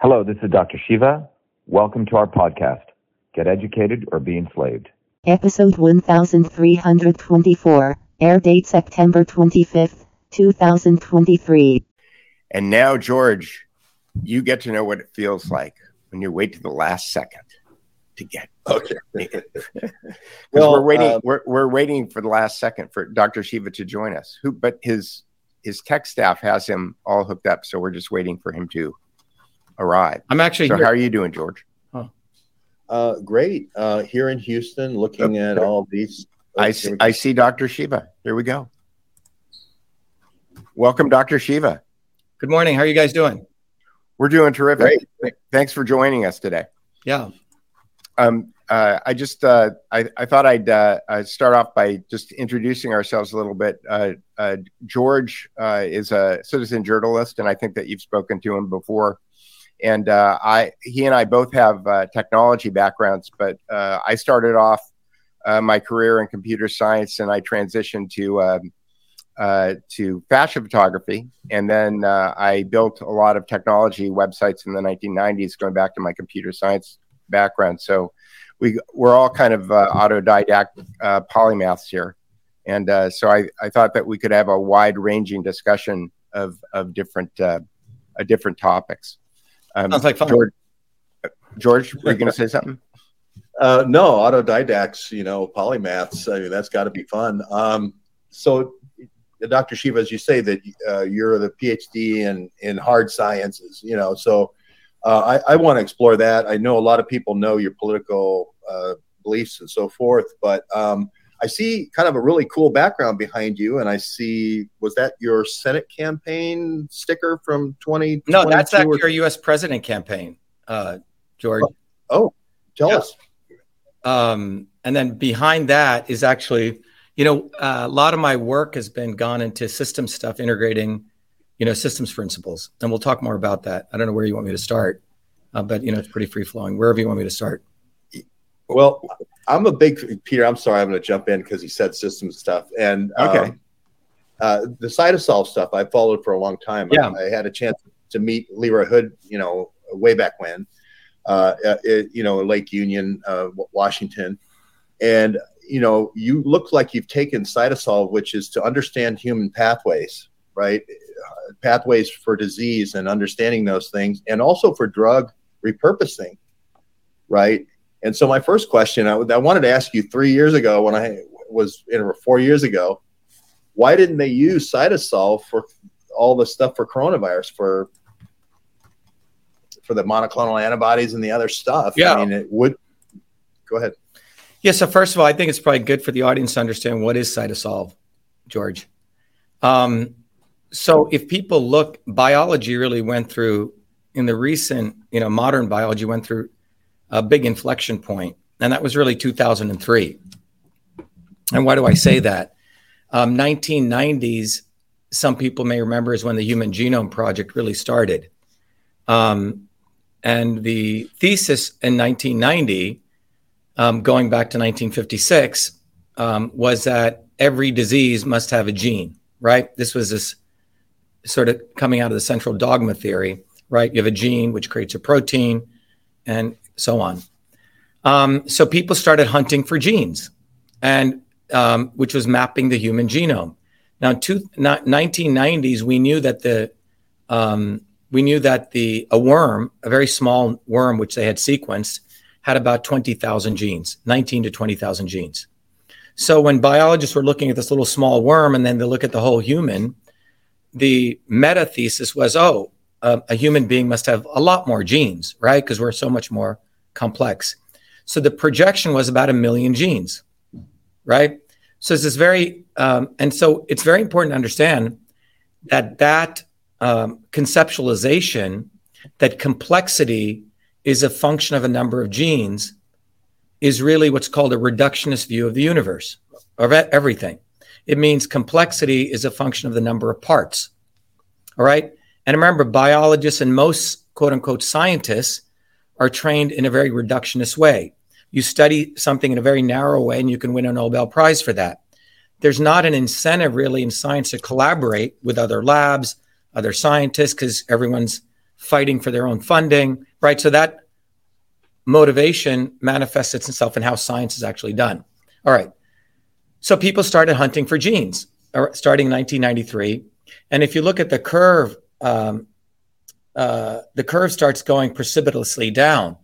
Hello, this is Dr. Shiva. Welcome to our podcast, Get Educated or Be Enslaved. Episode 1324, air date September 25th, 2023. And now, George, you get to know what it feels like when you wait to the last second to get. Okay. well, Well, we're waiting. uh, we're, we're waiting for the last second for Dr. Shiva to join us. Who? But his his tech staff has him all hooked up, so we're just waiting for him to arrive. I'm actually So, here. how are you doing, George? Uh, great. Uh, here in Houston, looking at all these. oh, I see. I see Dr. Shiva. Here we go. Welcome, Dr. Shiva. Good morning. How are you guys doing? We're doing terrific. Great. Thanks for joining us today. Yeah. Um, uh, I just uh, I, I thought I'd uh, uh, start off by just introducing ourselves a little bit. Uh, uh, George uh, is a citizen journalist, and I think that you've spoken to him before. And uh, I, he and I both have uh, technology backgrounds, but uh, I started off uh, my career in computer science, and I transitioned to um, uh, to fashion photography, and then uh, I built a lot of technology websites in the 1990s, going back to my computer science background. So we we're all kind of autodidact polymaths here, and so I, I thought that we could have a wide ranging discussion of of different different topics. Um, Sounds like fun. George, George, were you going to say something? Uh, no, autodidacts, you know, polymaths. I mean, that's got to be fun. Um, so, Dr. Shiva, as you say that uh, you're the PhD in in hard sciences, you know, so uh, I, I want to explore that. I know a lot of people know your political uh, beliefs and so forth, but um, I see kind of a really cool background behind you, and I see was that your Senate campaign sticker from 20? No, that's actually our U.S. president campaign, uh, George. Oh, tell Yeah. us. Um, and then behind that is actually, you know, uh, a lot of my work has been gone into system stuff, integrating, you know, systems principles. And we'll talk more about that. I don't know where you want me to start, uh, but, you know, it's pretty free flowing. Wherever you want me to start. Well, I'm a big Peter. I'm sorry, I'm going to jump in because he said system stuff and um, Okay. uh, the Cytosolve stuff I followed for a long time. Yeah. I, I had a chance to meet Leroy Hood, you know, way back when, uh, it, you know, Lake Union, uh, Washington, and you know, you look like you've taken Cytosolve, which is to understand human pathways, right? Pathways for disease and understanding those things, and also for drug repurposing, right? And so, my first question I, I wanted to ask you three years ago when I was in or four years ago, why didn't they use Cytosolve for all the stuff for coronavirus for for the monoclonal antibodies and the other stuff? Yeah. I mean, it would. Go ahead. Yeah. So first of all, I think it's probably good for the audience to understand what is Cytosolve, George. Um, so if people look, biology really went through in the recent, you know, modern biology went through a big inflection point, and that was really 2003. And why do I say that? Um, 1990s, some people may remember, is when the Human Genome Project really started. Um, and the thesis in 1990 um, going back to 1956, um, was that every disease must have a gene, right? This was this sort of coming out of the central dogma theory, right? You have a gene which creates a protein and so on. Um, so people started hunting for genes, and um, which was mapping the human genome. Now, in two, ni- 1990s, we knew that the um, we knew that the a worm, a very small worm, which they had sequenced, had about 20,000 genes, 19 to 20,000 genes. So when biologists were looking at this little small worm and then they look at the whole human, the meta thesis was, oh, a, a human being must have a lot more genes, right? Because we're so much more complex. So the projection was about a million genes, right? So it's this very, um, and so it's very important to understand that that um, conceptualization, that complexity is a function of a number of genes is really what's called a reductionist view of the universe of everything. It means complexity is a function of the number of parts. All right. And remember, biologists and most quote unquote scientists are trained in a very reductionist way. You study something in a very narrow way and you can win a Nobel Prize for that. There's not an incentive really in science to collaborate with other labs, other scientists, because everyone's fighting for their own funding, right? So that motivation manifests itself in how science is actually done. All right. So people started hunting for genes uh, starting in 1993. And if you look at the curve, um, uh, the curve starts going precipitously down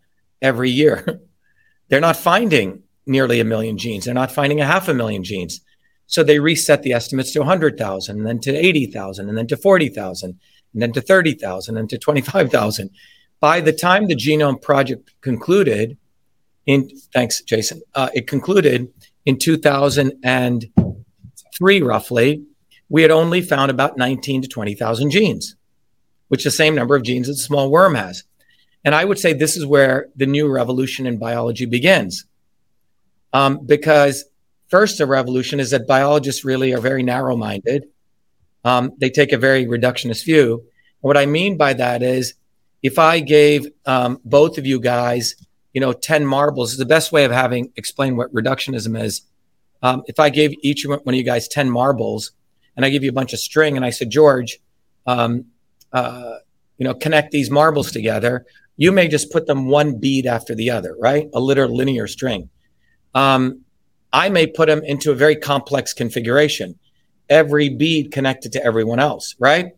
every year. They're not finding nearly a million genes. They're not finding a half a million genes. So they reset the estimates to 100,000, and then to 80,000, and then to 40,000, and then to 30,000, and to 25,000. By the time the Genome Project concluded, in thanks, Jason, uh, it concluded in 2003, roughly, we had only found about 19 to 20,000 genes, which is the same number of genes that a small worm has. And I would say this is where the new revolution in biology begins. Um, because first, the revolution is that biologists really are very narrow minded. Um, they take a very reductionist view. What I mean by that is if I gave um, both of you guys, you know, 10 marbles, the best way of having explain what reductionism is. Um, if I gave each one of you guys 10 marbles and I give you a bunch of string and I said, George, um, uh, you know, connect these marbles together, you may just put them one bead after the other, right? A literal linear string. Um, I may put them into a very complex configuration, every bead connected to everyone else, right?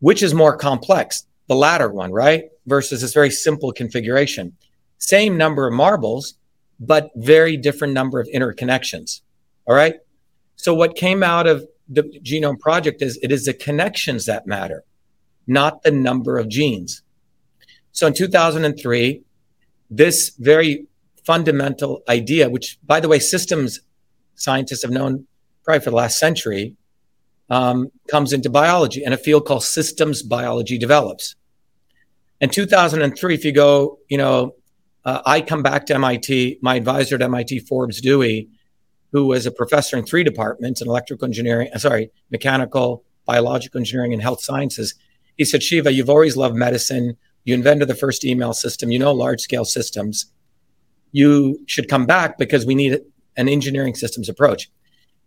Which is more complex? The latter one, right? Versus this very simple configuration. Same number of marbles, but very different number of interconnections. All right. So what came out of the genome project is it is the connections that matter, not the number of genes. So in 2003, this very fundamental idea, which, by the way, systems scientists have known probably for the last century, um, comes into biology, and a field called systems biology develops. In 2003, if you go, you know, uh, I come back to MIT. My advisor at MIT, Forbes Dewey, who was a professor in three departments in electrical engineering, uh, sorry, mechanical, biological engineering, and health sciences. He said, Shiva, you've always loved medicine. You invented the first email system. You know large scale systems. You should come back because we need an engineering systems approach.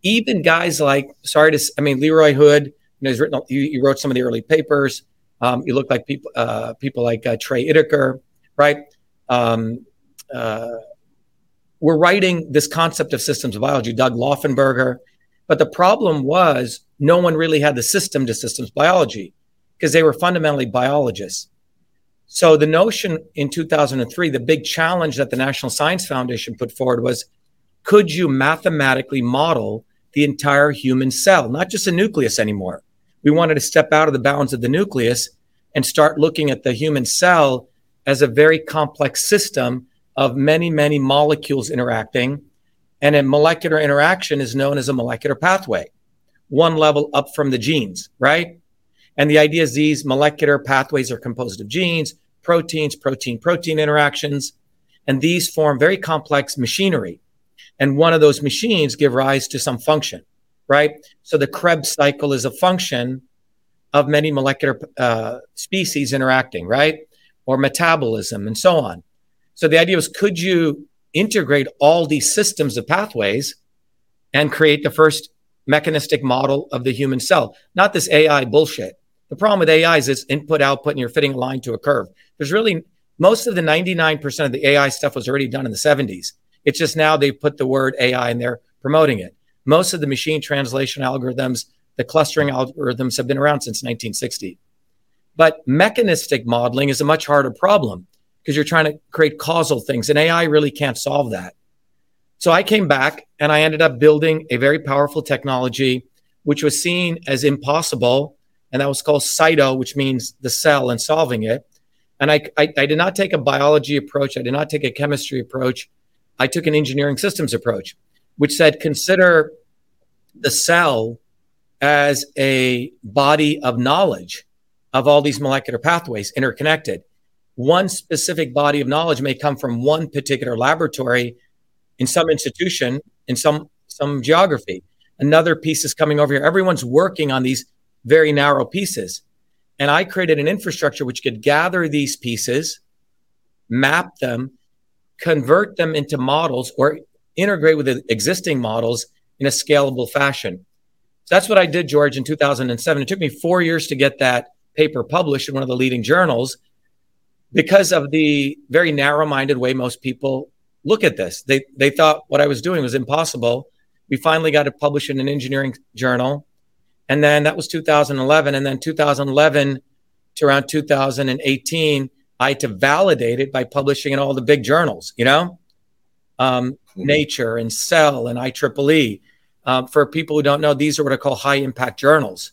Even guys like, sorry to, I mean, Leroy Hood, you know, he's written, he, wrote some of the early papers. Um, you look like people, uh, people like uh, Trey Ideker, right? Um, uh, we're writing this concept of systems biology, Doug Lauffenburger. But the problem was no one really had the system to systems biology because they were fundamentally biologists. So the notion in 2003, the big challenge that the National Science Foundation put forward was could you mathematically model the entire human cell, not just a nucleus anymore? We wanted to step out of the bounds of the nucleus and start looking at the human cell as a very complex system of many, many molecules interacting. And a molecular interaction is known as a molecular pathway, one level up from the genes, right? And the idea is these molecular pathways are composed of genes, proteins, protein protein interactions, and these form very complex machinery. And one of those machines give rise to some function, right? So the Krebs cycle is a function of many molecular uh, species interacting, right? Or metabolism and so on. So the idea was could you integrate all these systems of pathways and create the first mechanistic model of the human cell? Not this AI bullshit. The problem with AI is it's input output and you're fitting a line to a curve. There's really most of the 99% of the AI stuff was already done in the 70s. It's just now they put the word AI and they're promoting it. Most of the machine translation algorithms, the clustering algorithms have been around since 1960. But mechanistic modeling is a much harder problem because you're trying to create causal things, and AI really can't solve that. So I came back and I ended up building a very powerful technology, which was seen as impossible, and that was called Cyto, which means the cell, and solving it. And I, I, I did not take a biology approach. I did not take a chemistry approach. I took an engineering systems approach, which said consider the cell as a body of knowledge of all these molecular pathways interconnected. One specific body of knowledge may come from one particular laboratory in some institution, in some, some geography. Another piece is coming over here. Everyone's working on these very narrow pieces. And I created an infrastructure which could gather these pieces, map them, convert them into models, or integrate with the existing models in a scalable fashion. So that's what I did, George, in 2007. It took me four years to get that paper published in one of the leading journals because of the very narrow-minded way most people look at this. They they thought what I was doing was impossible. We finally got it published in an engineering journal, and then that was 2011, and then 2011 to around 2018, I had to validate it by publishing in all the big journals. You know, um, mm-hmm. Nature and Cell and IEEE. Um, for people who don't know, these are what I call high impact journals.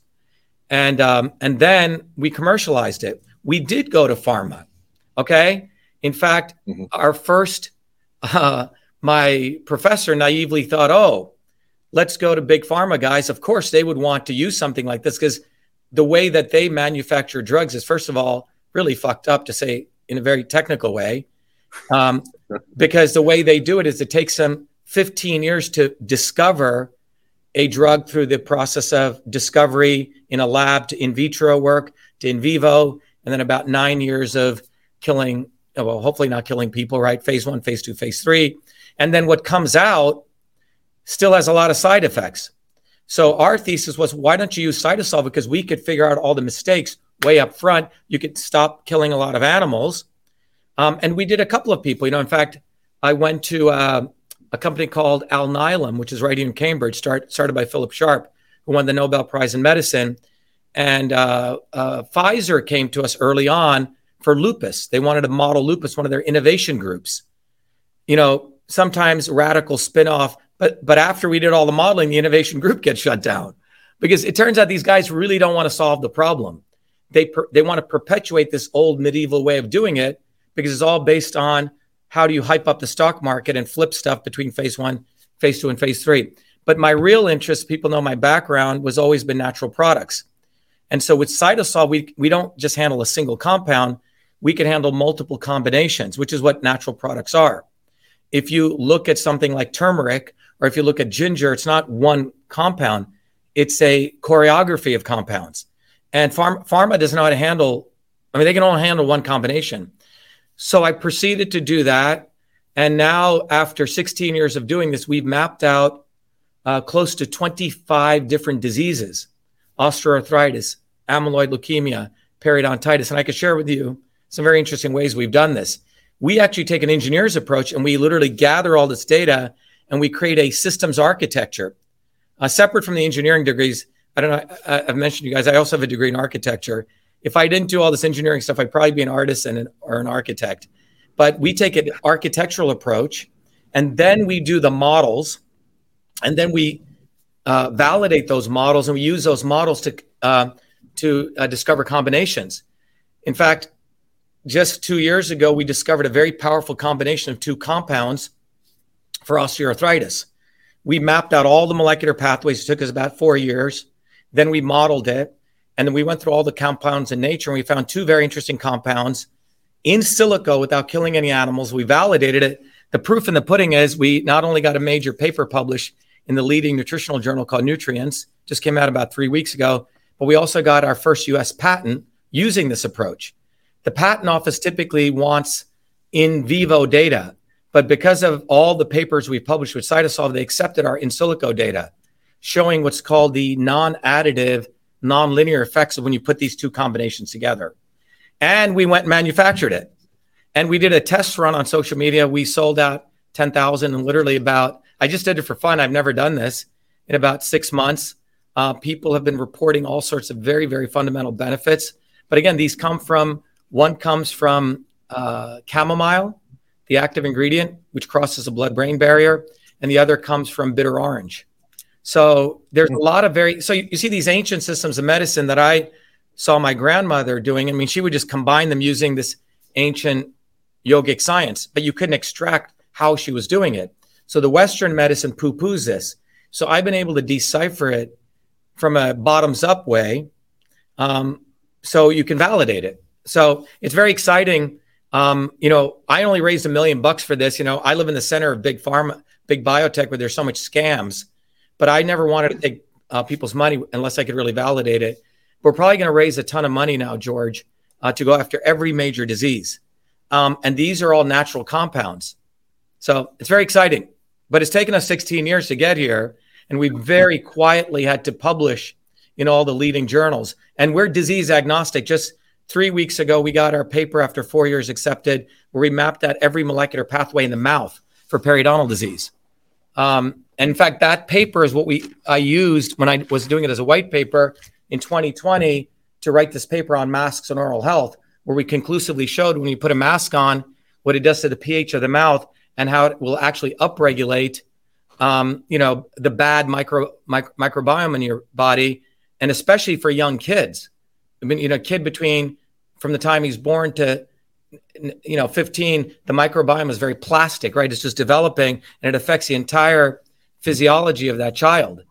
And um, and then we commercialized it. We did go to pharma. Okay. In fact, mm-hmm. our first, uh, my professor naively thought, oh, let's go to big pharma guys. Of course, they would want to use something like this because the way that they manufacture drugs is, first of all, really fucked up to say in a very technical way. Um, because the way they do it is it takes them 15 years to discover a drug through the process of discovery in a lab to in vitro work to in vivo, and then about nine years of killing, well, hopefully not killing people, right? Phase one, phase two, phase three. And then what comes out still has a lot of side effects. So our thesis was why don't you use Cytosolve? Because we could figure out all the mistakes way up front. You could stop killing a lot of animals. Um, and we did a couple of people. You know, in fact, I went to uh, a company called Alnylam, which is right here in Cambridge, start, started by Philip Sharp, who won the Nobel Prize in Medicine. And uh, uh, Pfizer came to us early on for lupus. They wanted to model lupus, one of their innovation groups. You know, sometimes radical spinoff, but but after we did all the modeling, the innovation group gets shut down because it turns out these guys really don't want to solve the problem. They per, they want to perpetuate this old medieval way of doing it because it's all based on how do you hype up the stock market and flip stuff between phase one, phase two, and phase three. But my real interest, people know my background, was always been natural products. And so with Cytosolve, we, we don't just handle a single compound, we can handle multiple combinations, which is what natural products are. If you look at something like turmeric, or if you look at ginger, it's not one compound, it's a choreography of compounds. And pharma, pharma doesn't know how to handle, I mean, they can only handle one combination. So I proceeded to do that. And now, after 16 years of doing this, we've mapped out uh, close to 25 different diseases osteoarthritis, amyloid leukemia, periodontitis. And I could share with you some very interesting ways we've done this. We actually take an engineer's approach and we literally gather all this data and we create a systems architecture uh, separate from the engineering degrees. I don't know, I, have mentioned you guys, I also have a degree in architecture if I didn't do all this engineering stuff, I'd probably be an artist and an, or an architect. But we take an architectural approach, and then we do the models, and then we uh, validate those models, and we use those models to uh, to uh, discover combinations. In fact, just two years ago, we discovered a very powerful combination of two compounds for osteoarthritis. We mapped out all the molecular pathways. It took us about four years. Then we modeled it and then we went through all the compounds in nature and we found two very interesting compounds in silico without killing any animals. We validated it. The proof in the pudding is we not only got a major paper published in the leading nutritional journal called Nutrients, just came out about three weeks ago, but we also got our first US patent using this approach. The patent office typically wants in vivo data, but because of all the papers we've published with Cytosolve, they accepted our in silico data, showing what's called the non additive non linear effects of when you put these two combinations together. And we went and manufactured it. And we did a test run on social media. We sold out 10,000 and literally about, I just did it for fun. I've never done this in about six months. Uh, people have been reporting all sorts of very, very fundamental benefits. But again, these come from one comes from uh, chamomile, the active ingredient, which crosses the blood brain barrier, and the other comes from bitter orange. So there's a lot of very so you, you, see these ancient systems of medicine that I saw my grandmother doing. I mean, she would just combine them using this ancient yogic science, but you couldn't extract how she was doing it. So the Western medicine poo-poos this. So I've been able to decipher it from a bottoms-up way, um, so you can validate it. So it's very exciting. Um, you know, I only raised a million bucks for this. You know, I live in the center of big pharma, big biotech, where there's so much scams but I never wanted to take uh, people's money unless I could really validate it. We're probably going to raise a ton of money now, George, uh, to go after every major disease. Um, and these are all natural compounds. So it's very exciting, but it's taken us 16 years to get here. And we very quietly had to publish in all the leading journals. And we're disease agnostic. Just three weeks ago, we got our paper after four years accepted, where we mapped out every molecular pathway in the mouth for periodontal disease. Um, and in fact, that paper is what we I used when I was doing it as a white paper in 2020 to write this paper on masks and oral health, where we conclusively showed when you put a mask on what it does to the pH of the mouth and how it will actually upregulate, um, you know, the bad micro, micro microbiome in your body, and especially for young kids. I mean, you know, a kid between from the time he's born to you know 15 the microbiome is very plastic right? It's just developing and it affects the entire physiology of that child.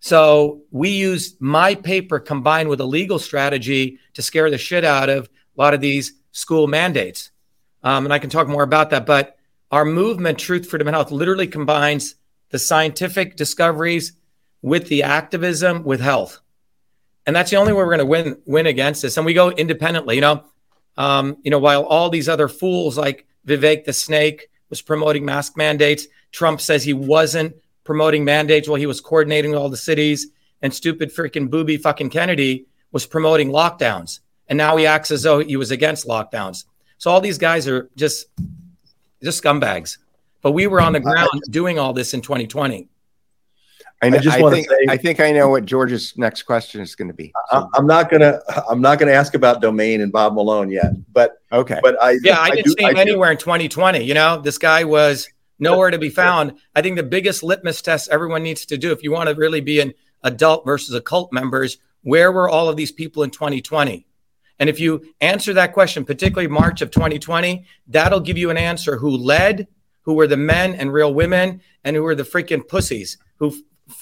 So we used my paper combined with a legal strategy to scare the shit out of a lot of these school mandates. Um, and i can talk more about that but our movement truth freedom and health literally combines the scientific discoveries with the activism with health and that's the only way we're going to win win against this. And we go independently. You know, um, you know, while all these other fools like Vivek the Snake was promoting mask mandates, Trump says he wasn't promoting mandates while he was coordinating all the cities, and stupid freaking booby fucking Kennedy was promoting lockdowns. And now he acts as though he was against lockdowns. So all these guys are just just scumbags. But we were on the ground doing all this in 2020. I, know, I just wanna think, say- I think I know what George's next question is going to be. I, I'm not gonna I'm not gonna ask about domain and Bob Malone yet, but Okay. but I Yeah, I didn't do- see him do- anywhere in 2020. You know, this guy was nowhere to be found. I think the biggest litmus test everyone needs to do if you want to really be an adult versus a cult members, where were all of these people in 2020? And if you answer that question, particularly March of 2020, that'll give you an answer who led, who were the men and real women, and who were the freaking pussies who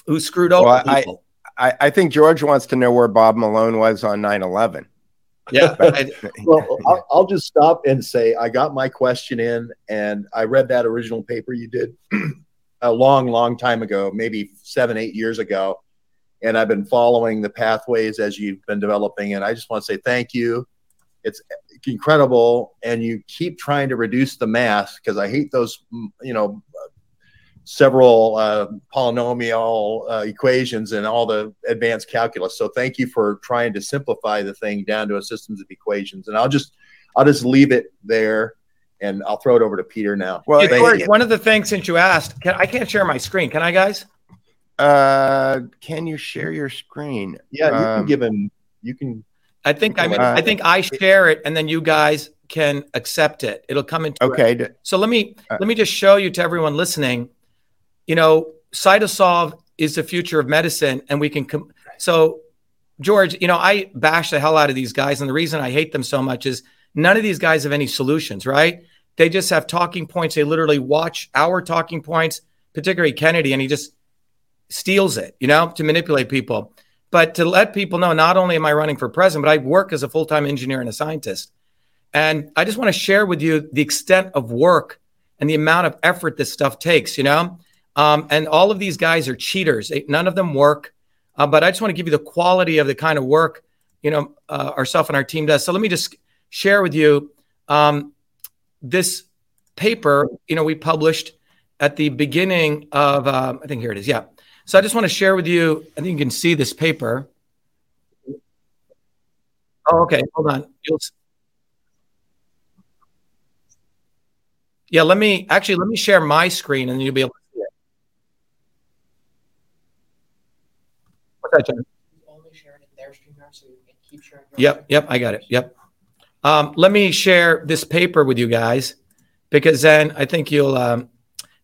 who screwed over I- people. I, I think George wants to know where Bob Malone was on 9 11. yeah, I- Well, I'll, I'll just stop and say I got my question in, and I read that original paper you did a long, long time ago, maybe seven, eight years ago, and I've been following the pathways as you've been developing. And I just want to say thank you. It's incredible, and you keep trying to reduce the mass because I hate those, you know, several uh, polynomial uh, equations and all the advanced calculus. So thank you for trying to simplify the thing down to a systems of equations. And I'll just I'll just leave it there, and I'll throw it over to Peter now. Well, Hey, thank George, one of the things since you asked, can, I can't share my screen. Can I, guys? Uh, can you share your screen? Yeah, you can Um, give him. You can. I think I, Uh, I think I share it, and then you guys can accept it. It'll come into Okay. d- So let me Uh, let me just show you to everyone listening. You know, Cytosolve is the future of medicine, and we can. So, George, you know, I bash the hell out of these guys, and the reason I hate them so much is none of these guys have any solutions, right? They just have talking points. They literally watch our talking points, particularly Kennedy, and he just steals it, you know, to manipulate people. But to let people know, not only am I running for president, but I work as a full time engineer and a scientist. And I just want to share with you the extent of work and the amount of effort this stuff takes, you know? Um, and all of these guys are cheaters. None of them work. Uh, but I just want to give you the quality of the kind of work, you know, uh, ourselves and our team does. So let me just share with you um, this paper, you know, we published at the beginning of, um, I think here it is. Yeah. So I just want to share with you, I think you can see this paper. Oh, okay. Hold on. You'll, yeah, let me actually let me share my screen and you'll be able to see it. What's that, John? only share it in their so you can keep sharing. Yep, yep, I got it. Yep. Um, let me share this paper with you guys because then I think you'll um,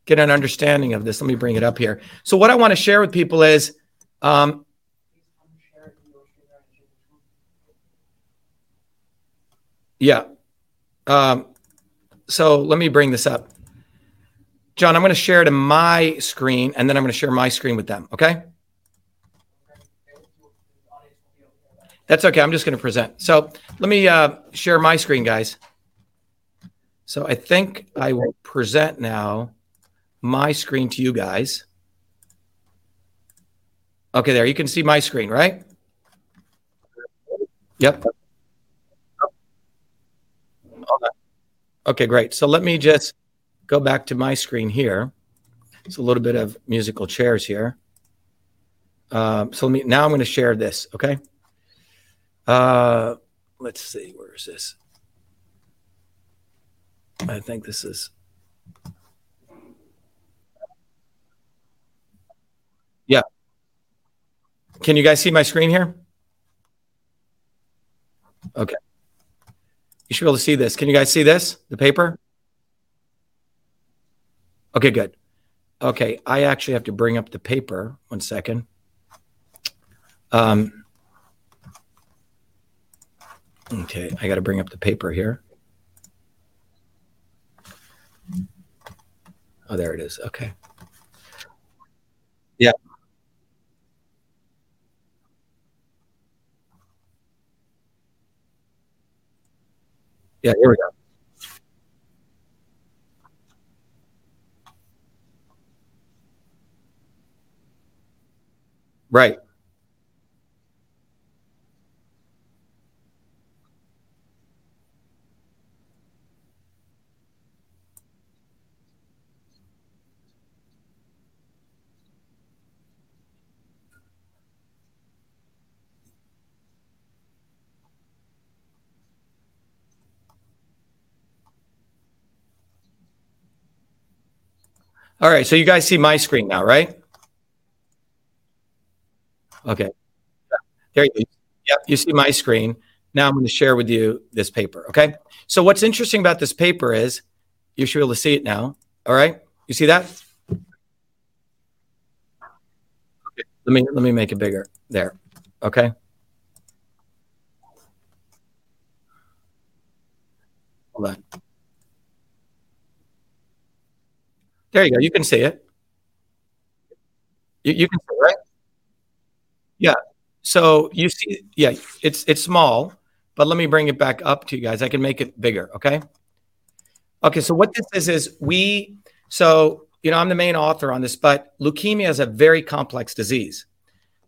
get an understanding of this. Let me bring it up here. So, what I want to share with people is um, Please unshare it in your streamer and share it. Yeah. Um, so let me bring this up. John, I'm going to share it in my screen and then I'm going to share my screen with them. Okay. That's okay. I'm just going to present. So let me uh, share my screen, guys. So I think I will present now my screen to you guys. Okay, there. You can see my screen, right? Yep. Okay, great. So let me just go back to my screen here. It's a little bit of musical chairs here. Um, so let me now I'm going to share this. Okay. Uh, let's see. Where is this? I think this is. Yeah. Can you guys see my screen here? Okay. You should be able to see this. Can you guys see this? The paper? Okay, good. Okay, I actually have to bring up the paper. One second. Um, okay, I got to bring up the paper here. Oh, there it is. Okay. Yeah. Yeah, here we go. Right. All right, so you guys see my screen now, right? Okay. There you go. Yep, you see my screen. Now I'm going to share with you this paper. Okay. So what's interesting about this paper is you should be able to see it now. All right. You see that? Okay. Let me let me make it bigger. There. Okay. Hold on. There you go. You can see it. You, you can see it, right? Yeah. So you see, yeah, it's it's small, but let me bring it back up to you guys. I can make it bigger. Okay. Okay. So what this is is we. So you know, I'm the main author on this, but leukemia is a very complex disease,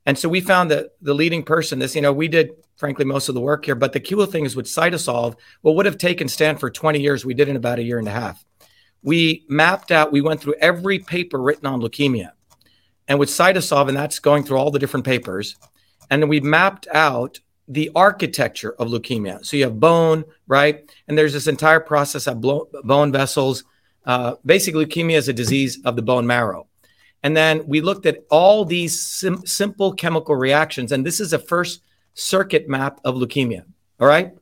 and so we found that the leading person. This, you know, we did frankly most of the work here, but the cool thing is with Cytosolve, what would have taken Stanford 20 years, we did in about a year and a half. We mapped out. We went through every paper written on leukemia and with Cytosolve, and that's going through all the different papers. And then we mapped out the architecture of leukemia. So you have bone, right? And there's this entire process of bone vessels. Uh, basically, leukemia is a disease of the bone marrow. And then we looked at all these sim- simple chemical reactions. And this is a first circuit map of leukemia. All right.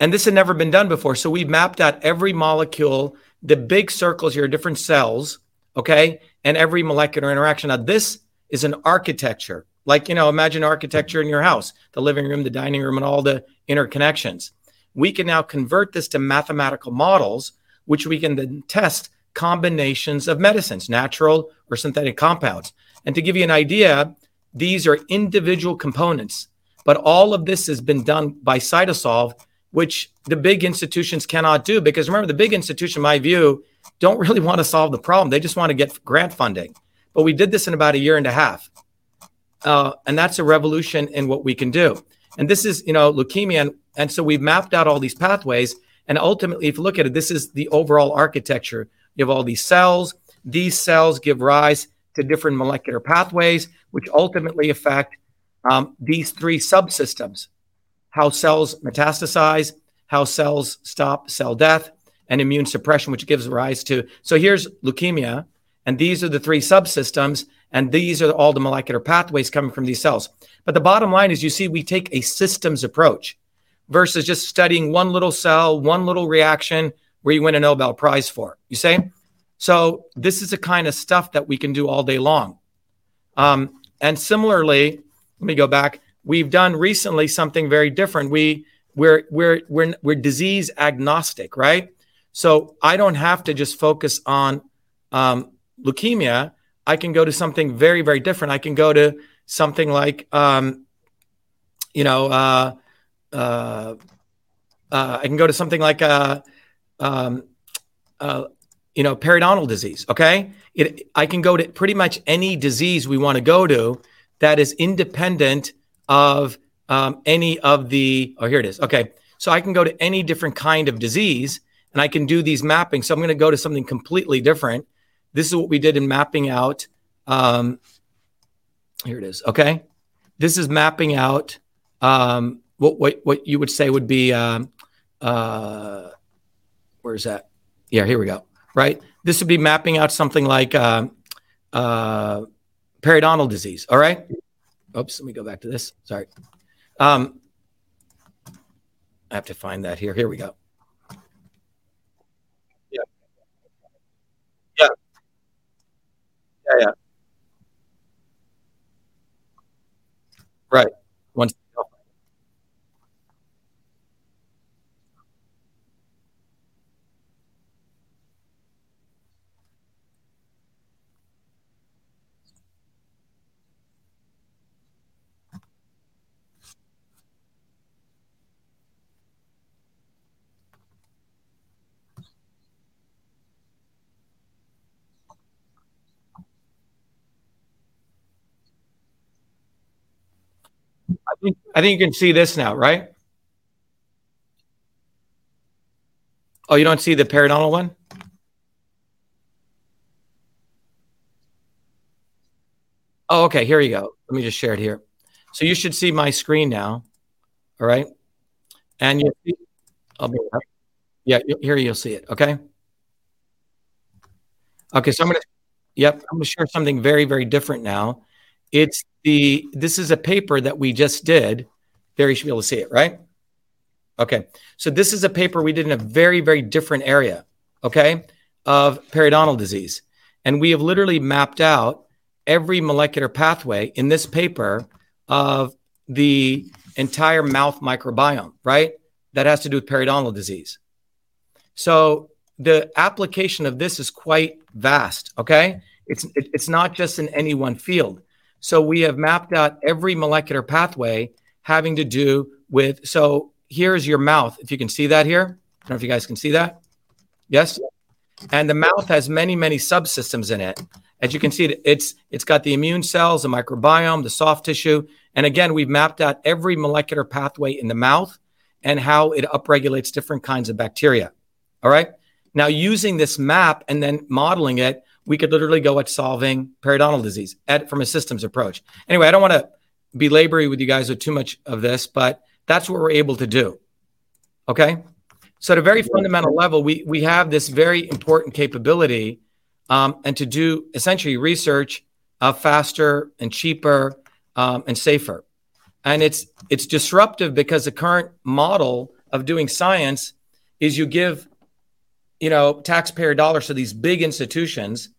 And this had never been done before. So we mapped out every molecule, the big circles here, different cells. Okay and every molecular interaction. Now, this is an architecture. Like, you know, imagine architecture in your house, the living room, the dining room, and all the interconnections. We can now convert this to mathematical models, which we can then test combinations of medicines, natural or synthetic compounds. And to give you an idea, these are individual components, but all of this has been done by Cytosolve, which the big institutions cannot do. Because remember, the big institution, in my view, don't really want to solve the problem. They just want to get grant funding. But we did this in about a year and a half. Uh, and that's a revolution in what we can do. And this is, you know, leukemia. And, and so we've mapped out all these pathways. And ultimately, if you look at it, this is the overall architecture. You have all these cells. These cells give rise to different molecular pathways, which ultimately affect um, these three subsystems how cells metastasize, how cells stop cell death, and immune suppression, which gives rise to. So here's leukemia, and these are the three subsystems, and these are all the molecular pathways coming from these cells. But the bottom line is, you see, we take a systems approach versus just studying one little cell, one little reaction where you win a Nobel Prize for. You say? So this is the kind of stuff that we can do all day long. Um, and similarly, let me go back. We've done recently something very different. We we're we're we're we're disease agnostic, right? So I don't have to just focus on um, leukemia. I can go to something very, very different. I can go to something like, um, you know, uh, uh, uh, I can go to something like, uh, um, uh, you know, periodontal disease. Okay, it, I can go to pretty much any disease we want to go to that is independent of um, any of the. Oh, here it is. Okay, so I can go to any different kind of disease and I can do these mappings. So I'm going to go to something completely different. This is what we did in mapping out. Um, here it is. Okay, this is mapping out um, what what what you would say would be um, uh, where's that? Yeah, here we go. Right, this would be mapping out something like uh, uh, periodontal disease. All right. Oops, let me go back to this. Sorry. Um, I have to find that here. Here we go. Yeah. Yeah. Yeah. Yeah. Right. Once. I I think you can see this now, right? Oh, you don't see the periodontal one? Oh, okay. Here you go. Let me just share it here. So you should see my screen now. All right. And you see, I'll be. Yeah, here you'll see it. Okay. Okay. So I'm going to, yep, I'm going to share something very, very different now. It's the, this is a paper that we just did. There, you should be able to see it, right? Okay. So this is a paper we did in a very, very different area, okay, of periodontal disease. And we have literally mapped out every molecular pathway in this paper of the entire mouth microbiome, right? That has to do with periodontal disease. So the application of this is quite vast, okay? It's it's not just in any one field. So we have mapped out every molecular pathway having to do with so here's your mouth. If you can see that here. I don't know if you guys can see that. Yes? And the mouth has many, many subsystems in it. As you can see, it's it's got the immune cells, the microbiome, the soft tissue, and again, we've mapped out every molecular pathway in the mouth and how it upregulates different kinds of bacteria. All right. Now, using this map and then modeling it, we could literally go at solving periodontal disease at, from a systems approach. Anyway, I don't want to belabor with you guys with too much of this, but that's what we're able to do. Okay. So, at a very fundamental level, we, we have this very important capability um, and to do essentially research uh, faster and cheaper um, and safer. And it's it's disruptive because the current model of doing science is you give you know taxpayer dollars to these big institutions,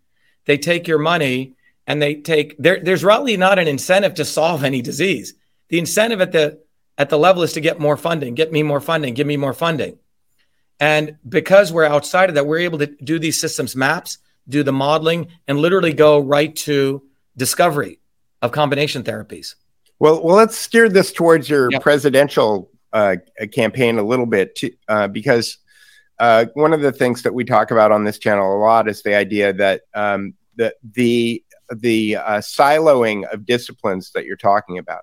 they take your money and they take there. There's really not an incentive to solve any disease. The incentive at the at the level is to get more funding, get me more funding, give me more funding. And because we're outside of that, we're able to do these systems maps, do the modeling, and literally go right to discovery of combination therapies. Well, well, let's steer this towards your Yeah. presidential uh, campaign a little bit, too, uh, because uh, one of the things that we talk about on this channel a lot is the idea that um, the the the uh, siloing of disciplines that you're talking about,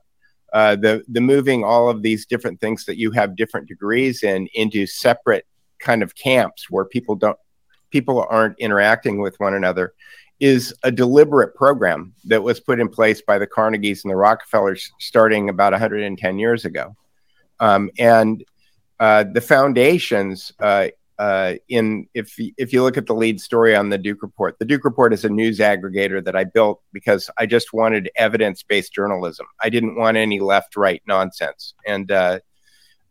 uh, the the moving all of these different things that you have different degrees in into separate kind of camps where people don't people aren't interacting with one another is a deliberate program that was put in place by the Carnegies and the Rockefellers starting about 110 years ago. Um, and uh, the foundations uh, uh, in if if you look at the lead story on the Duke Report, the Duke Report is a news aggregator that I built because I just wanted evidence-based journalism. I didn't want any left-right nonsense. And uh,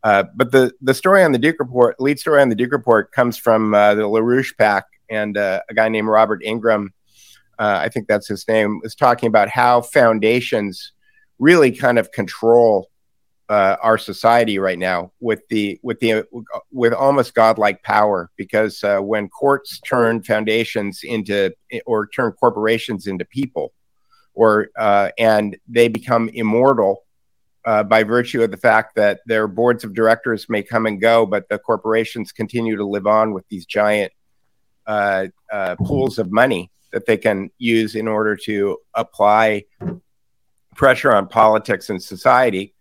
uh, but the the story on the Duke Report, lead story on the Duke Report, comes from uh, the LaRouche PAC and uh, a guy named Robert Ingraham uh, I think that's his name, was talking about how foundations really kind of control uh, our society right now with the with the with almost godlike power. Because uh, when courts turn foundations into or turn corporations into people, or uh, and they become immortal. Uh, by virtue of the fact that their boards of directors may come and go, but the corporations continue to live on with these giant uh, uh, pools of money that they can use in order to apply pressure on politics and society.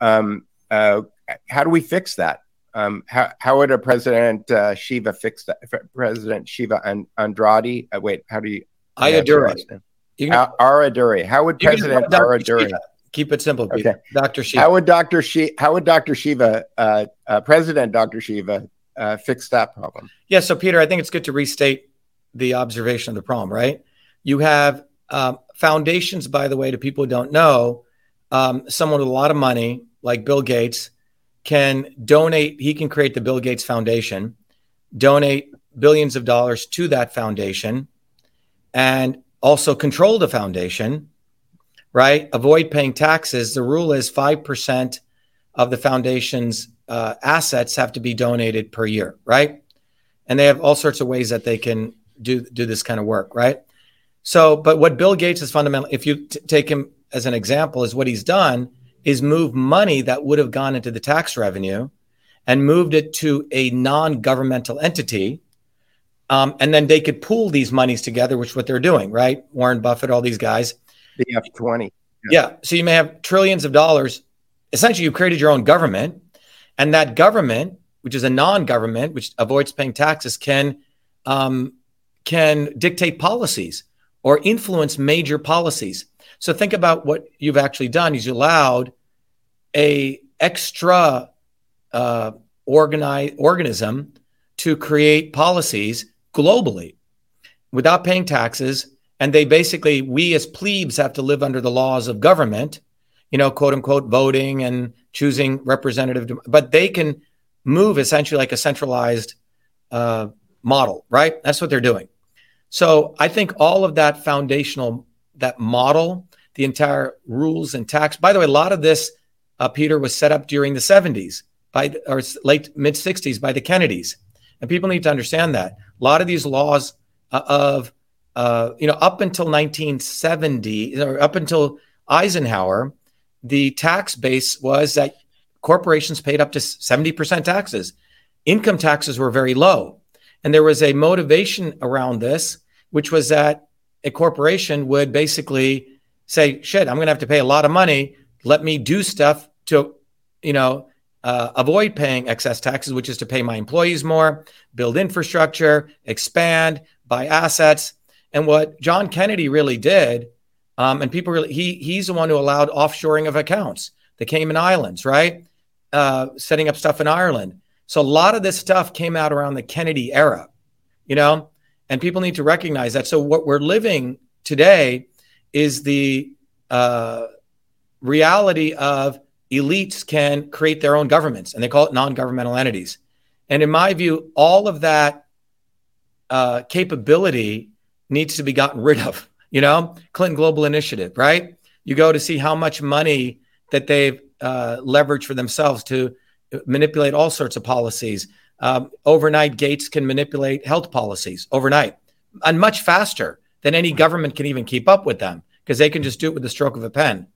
Um, uh, how do we fix that? Um, how, how would a President uh, Shiva fix that? President Shiva and Andrade? Uh, wait, how do you? Ayyadurai. Can, Uh, Ara Duri. How would President Dr. Ara Duri? Keep it simple, Peter. Okay. Dr. Shiva. How would Dr. Shi- How would Dr. Shiva, uh, uh, President Dr. Shiva, uh, fix that problem? Yeah, so Peter, I think it's good to restate the observation of the problem, right? You have um, foundations, by the way, to people who don't know, um, someone with a lot of money, like Bill Gates, can donate, he can create the Bill Gates Foundation, donate billions of dollars to that foundation, and also control the foundation, right? Avoid paying taxes. The rule is 5% of the foundation's uh, assets have to be donated per year, right? And they have all sorts of ways that they can do do this kind of work, right? So, but what Bill Gates is fundamentally, if you t- take him as an example, is what he's done is move money that would have gone into the tax revenue and moved it to a non-governmental entity. Um, and then they could pool these monies together, which is what they're doing, right? Warren Buffett, all these guys. The F 20. Yeah. So you may have trillions of dollars. Essentially, you've created your own government, and that government, which is a non-government, which avoids paying taxes, can um, can dictate policies or influence major policies. So think about what you've actually done. Is you allowed a extra uh, organize, organism to create policies globally without paying taxes and they basically we as plebes have to live under the laws of government you know quote unquote voting and choosing representative but they can move essentially like a centralized uh, model right that's what they're doing so i think all of that foundational that model the entire rules and tax by the way a lot of this uh, peter was set up during the 70s by or late mid 60s by the kennedys and people need to understand that a lot of these laws uh, of uh, you know, up until 1970 or up until Eisenhower, the tax base was that corporations paid up to 70% taxes. Income taxes were very low. And there was a motivation around this, which was that a corporation would basically say, shit, I'm going to have to pay a lot of money. Let me do stuff to, you know, uh, avoid paying excess taxes, which is to pay my employees more, build infrastructure, expand, buy assets. And what John Kennedy really did, um, and people really, he he's the one who allowed offshoring of accounts, the Cayman Islands, right? Uh, setting up stuff in Ireland. So a lot of this stuff came out around the Kennedy era, you know, and people need to recognize that. So what we're living today is the uh, reality of elites can create their own governments, and they call it non-governmental entities. And in my view, all of that uh, capability needs to be gotten rid of. You know, Clinton Global Initiative, right? You go to see how much money that they've uh, leveraged for themselves to manipulate all sorts of policies. Um, overnight, Gates can manipulate health policies overnight and much faster than any government can even keep up with them because they can just do it with the stroke of a pen.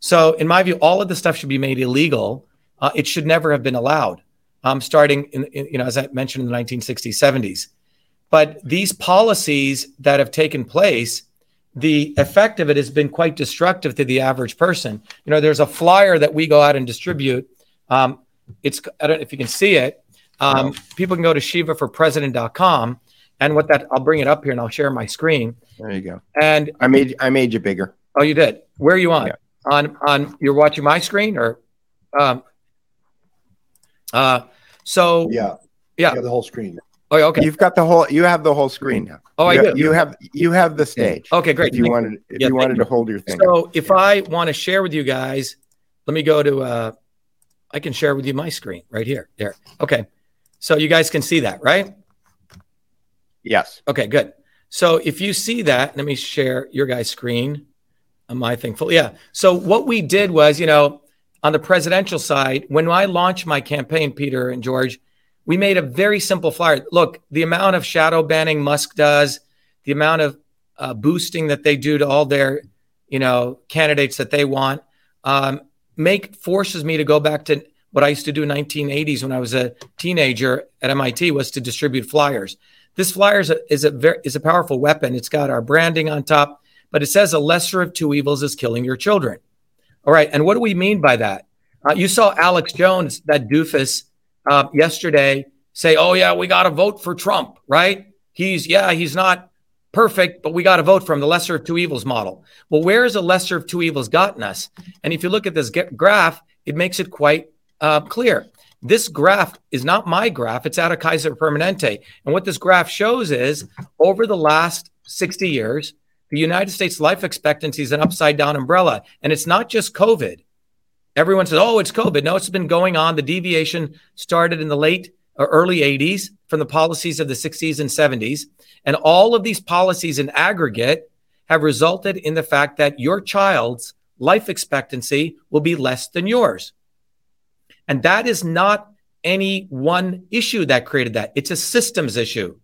So, in my view, all of this stuff should be made illegal. Uh, it should never have been allowed. Um, starting in, in, you know, as I mentioned in the 1960s, 70s. But these policies that have taken place, the effect of it has been quite destructive to the average person. You know, there's a flyer that we go out and distribute. Um, it's I don't know if you can see it. Um, people can go to shivaforpresident.com, and what that I'll bring it up here and I'll share my screen. There you go. And I made I made you bigger. oh, you did. Where are you on? Yeah. On on you're watching my screen or um uh so Yeah. Yeah. You have the whole screen. oh okay You've got the whole. You have the whole screen now. oh I you, do You have you have the stage. okay great If you Thank wanted if Yeah, you wanted you. to hold your thing. So if I want to share with you guys, let me go to uh I can share with you my screen right here. There. Okay. So you guys can see that, right? Yes. Okay, good. So if you see that, let me share your guys' screen Am I thing full. Yeah. So what we did was, you know, on the presidential side, when I launched my campaign, Peter and George, we made a very simple flyer. Look, the amount of shadow banning Musk does, the amount of uh, boosting that they do to all their, you know, candidates that they want, um, make forces me to go back to what I used to do in 1980s when I was a teenager at MIT was to distribute flyers. This flyer is a, is a very is a powerful weapon. It's got our branding on top, but it says a lesser of two evils is killing your children. All right, and what do we mean by that? Uh, you saw Alex Jones, that doofus, uh, yesterday say, "Oh yeah, we got to vote for Trump." Right? He's yeah, he's not perfect, but we got to vote for him, the lesser of two evils model. Well, where has the lesser of two evils gotten us? And if you look at this graph, it makes it quite uh, clear. This graph is not my graph, it's out of Kaiser Permanente. And what this graph shows is over the last 60 years, the United States life expectancy is an upside down umbrella. And it's not just COVID. Everyone says, oh, it's COVID. No, it's been going on. The deviation started in the late or early 80s from the policies of the 60s and 70s. And all of these policies in aggregate have resulted in the fact that your child's life expectancy will be less than yours. And that is not any one issue that created that. It's a systems issue.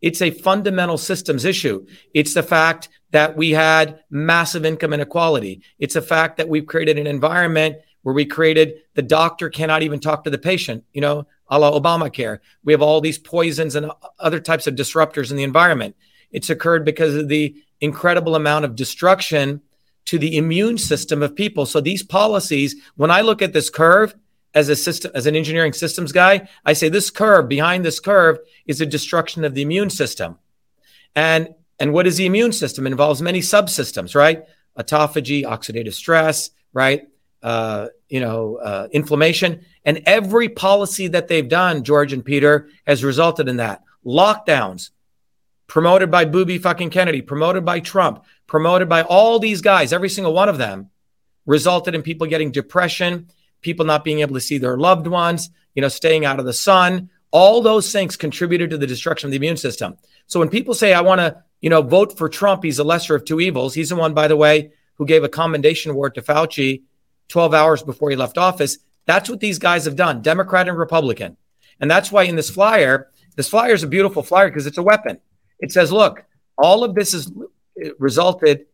It's a fundamental systems issue. It's the fact that we had massive income inequality. It's a fact that we've created an environment where we created the doctor cannot even talk to the patient, you know, a la Obamacare. We have all these poisons and other types of disruptors in the environment. It's occurred because of the incredible amount of destruction to the immune system of people. So these policies, when I look at this curve, as a system as an engineering systems guy i say this curve behind this curve is a destruction of the immune system. And and what is the immune system? It involves many subsystems right? Autophagy oxidative stress right? Uh, you know uh, inflammation. And every policy that they've done george and peter has resulted in that. Lockdowns promoted by booby fucking kennedy promoted by trump promoted by all these guys every single one of them resulted in people getting depression people not being able to see their loved ones, you know, staying out of the sun. All those things contributed to the destruction of the immune system. So when people say, I want to, you know, vote for Trump, he's the lesser of two evils. He's the one, by the way, who gave a commendation award to Fauci 12 hours before he left office. That's what these guys have done, Democrat and Republican. And that's why in this flyer, this flyer is a beautiful flyer because it's a weapon. It says, look, all of this has resulted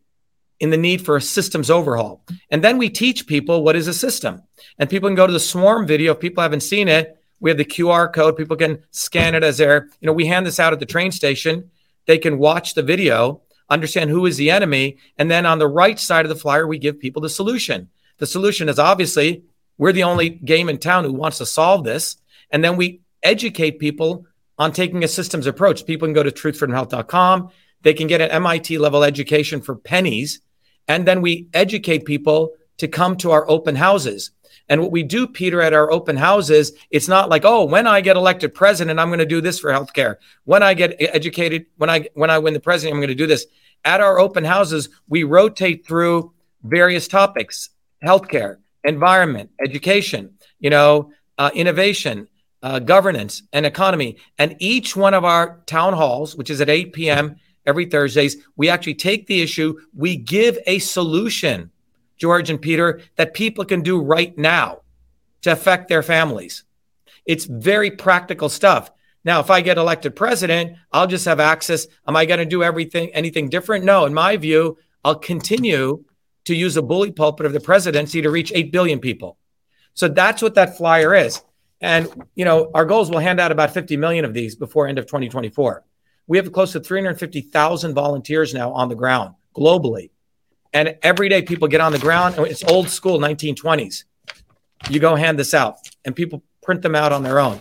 in the need for a systems overhaul. And then we teach people what is a system. And people can go to the swarm video if people haven't seen it. We have the QR code. People can scan it as they're, you know, we hand this out at the train station. They can watch the video, understand who is the enemy. And then on the right side of the flyer, we give people the solution. The solution is obviously we're the only game in town who wants to solve this. And then we educate people on taking a systems approach. People can go to truthfreedomhealth.com. They can get an MIT level education for pennies and then we educate people to come to our open houses. And what we do, Peter, at our open houses, it's not like, oh, when I get elected president, I'm going to do this for healthcare. When I get educated, when I when I win the president, I'm going to do this. At our open houses, we rotate through various topics: healthcare, environment, education, you know, uh, innovation, uh, governance, and economy. And each one of our town halls, which is at 8 p.m every Thursdays. We actually take the issue, we give a solution, George and Peter, that people can do right now to affect their families. It's very practical stuff. Now, if I get elected president, I'll just have access. Am I going to do everything, anything different? No. In my view, I'll continue to use a bully pulpit of the presidency to reach 8 billion people. So that's what that flyer is. And, you know, our goals will hand out about 50 million of these before end of 2024. We have close to 350,000 volunteers now on the ground globally. And every day people get on the ground. It's old school 1920s. You go hand this out and people print them out on their own.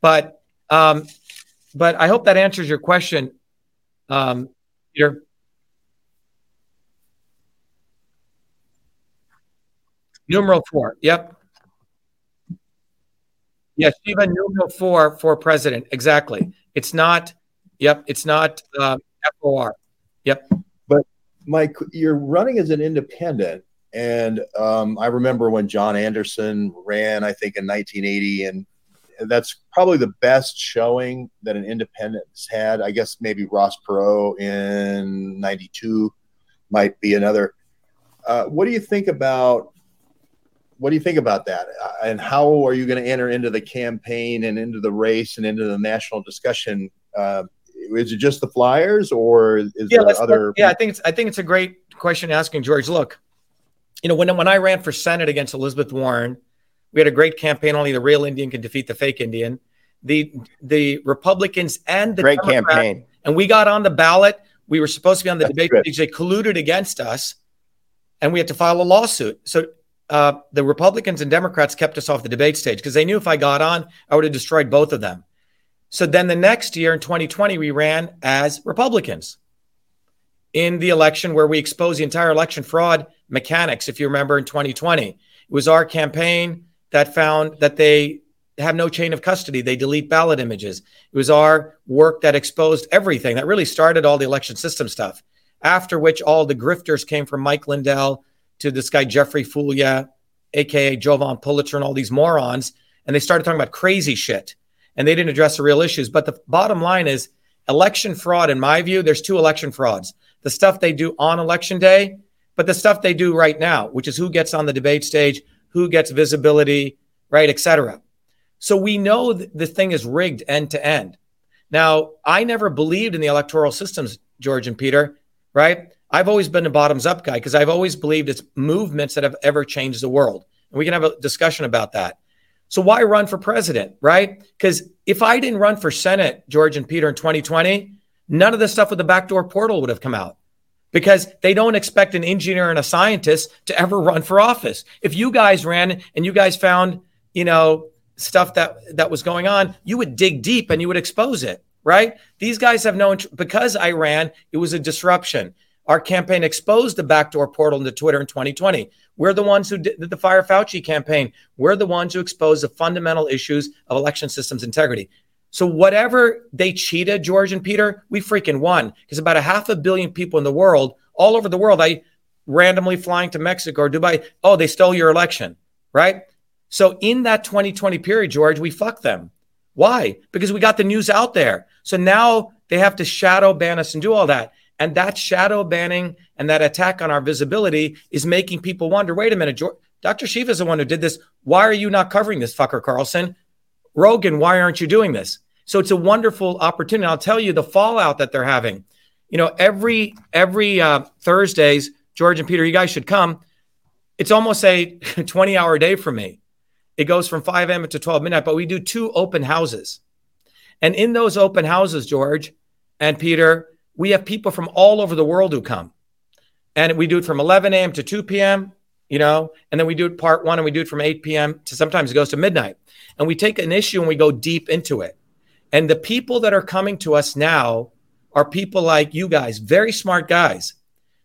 But um, but I hope that answers your question, um, Peter. Numeral four. Yep. Yes, Shiva numeral four for president. Exactly. It's not Yep, it's not uh, FOR. Yep. But Mike, you're running as an independent, and um, I remember when John Anderson ran, I think in 1980, and that's probably the best showing that an independent has had. I guess maybe Ross Perot in '92 might be another. Uh, what do you think about what do you think about that? Uh, and how are you going to enter into the campaign and into the race and into the national discussion uh, is it just the Flyers or is yeah, there other? Yeah, I think it's I think it's a great question asking George. Look, you know when when I ran for Senate against Elizabeth Warren, we had a great campaign. Only the real Indian can defeat the fake Indian. The the Republicans and the great campaign, and we got on the ballot. We were supposed to be on the That's debate stage. They colluded against us, and we had to file a lawsuit. So uh, the Republicans and Democrats kept us off the debate stage because they knew if I got on, I would have destroyed both of them. So then the next year in 2020, we ran as Republicans. in the election where we exposed the entire election fraud mechanics, if you remember in 2020. It was our campaign that found that they have no chain of custody. They delete ballot images. It was our work that exposed everything that really started all the election system stuff. After which, all the grifters came from Mike Lindell to this guy, Jeffrey Philyaw, aka Jovan Pulitzer, and all these morons. And they started talking about crazy shit and they didn't address the real issues. But the bottom line is election fraud, in my view, there's two election frauds the stuff they do on election day, but the stuff they do right now, which is who gets on the debate stage, who gets visibility, right, et cetera. So we know the thing is rigged end to end. Now, I never believed in the electoral systems, George and Peter, right? I've always been a bottoms up guy because I've always believed it's movements that have ever changed the world. And we can have a discussion about that. So why run for president, right? Because if I didn't run for Senate, George and Peter, in 2020, none of the stuff with the backdoor portal would have come out because they don't expect an engineer and a scientist to ever run for office. If you guys ran and you guys found, you know, stuff that that was going on, you would dig deep and you would expose it, right? These guys have no because I ran, it was a disruption. Our campaign exposed the backdoor portal into Twitter in 2020. We're the ones who did the Fire Fauci campaign. We're the ones who exposed the fundamental issues of election systems integrity. So whatever they cheated, George and Peter, we freaking won because about a half a billion people in the world, all over the world, I randomly flying to Mexico or Dubai. Oh, they stole your election, right? So in that 2020 period, George, we fucked them. Why? Because we got the news out there. So now they have to shadow ban us and do all that. And that shadow banning and that attack on our visibility is making people wonder wait a minute, George, Dr. Shiva is the one who did this. Why are you not covering this, fucker Carlson? Rogan, why aren't you doing this? So it's a wonderful opportunity. I'll tell you the fallout that they're having. You know, every every uh, Thursdays, George and Peter, you guys should come. It's almost a 20 hour day for me. It goes from 5 a.m. to 12 midnight, but we do two open houses. And in those open houses, George and Peter, we have people from all over the world who come. And we do it from 11 a.m. to 2 p.m., you know, and then we do it part one and we do it from 8 p.m. to sometimes it goes to midnight. And we take an issue and we go deep into it. And the people that are coming to us now are people like you guys, very smart guys,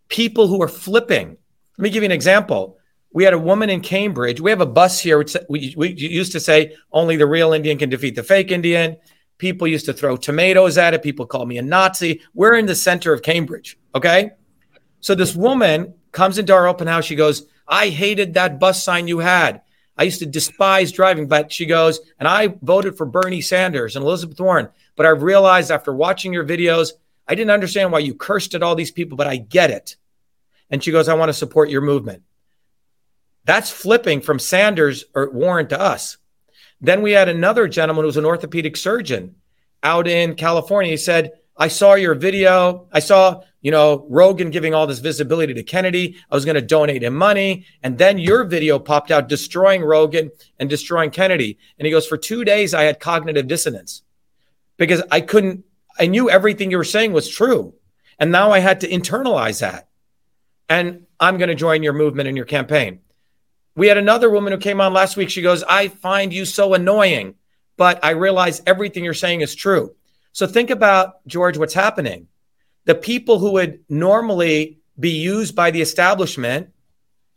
people who are flipping. Let me give you an example. We had a woman in Cambridge. We have a bus here. Which we, we used to say only the real Indian can defeat the fake Indian. People used to throw tomatoes at it. People called me a Nazi. We're in the center of Cambridge. Okay. So this woman comes into our open house. She goes, I hated that bus sign you had. I used to despise driving, but she goes, and I voted for Bernie Sanders and Elizabeth Warren. But I've realized after watching your videos, I didn't understand why you cursed at all these people, but I get it. And she goes, I want to support your movement. That's flipping from Sanders or Warren to us. Then we had another gentleman who was an orthopedic surgeon out in California. He said, I saw your video. I saw, you know, Rogan giving all this visibility to Kennedy. I was going to donate him money. And then your video popped out destroying Rogan and destroying Kennedy. And he goes, For two days, I had cognitive dissonance because I couldn't, I knew everything you were saying was true. And now I had to internalize that. And I'm going to join your movement and your campaign. We had another woman who came on last week. She goes, I find you so annoying, but I realize everything you're saying is true. So think about, George, what's happening. The people who would normally be used by the establishment,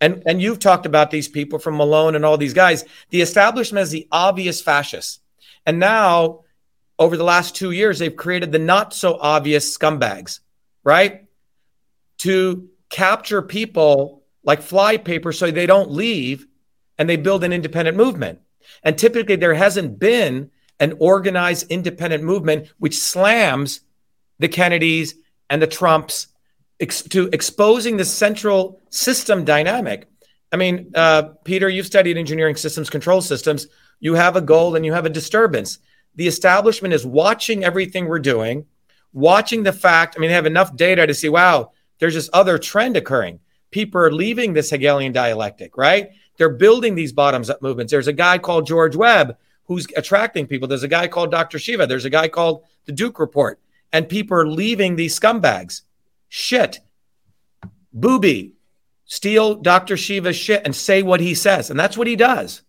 and, and you've talked about these people from Malone and all these guys, the establishment is the obvious fascists. And now, over the last two years, they've created the not so obvious scumbags, right? To capture people like flypaper so they don't leave and they build an independent movement. And typically, there hasn't been an organized independent movement which slams the Kennedys and the Trumps ex- to exposing the central system dynamic. I mean, uh, Peter, you've studied engineering systems, control systems. You have a goal and you have a disturbance. The establishment is watching everything we're doing, watching the fact. I mean, they have enough data to see, wow, there's this other trend occurring. People are leaving this Hegelian dialectic, right? They're building these bottoms up movements. There's a guy called George Webb who's attracting people. There's a guy called Dr. Shiva. There's a guy called the Duke Report. And people are leaving these scumbags. Shit. Booby, steal Dr. Shiva's shit and say what he says. And that's what he does.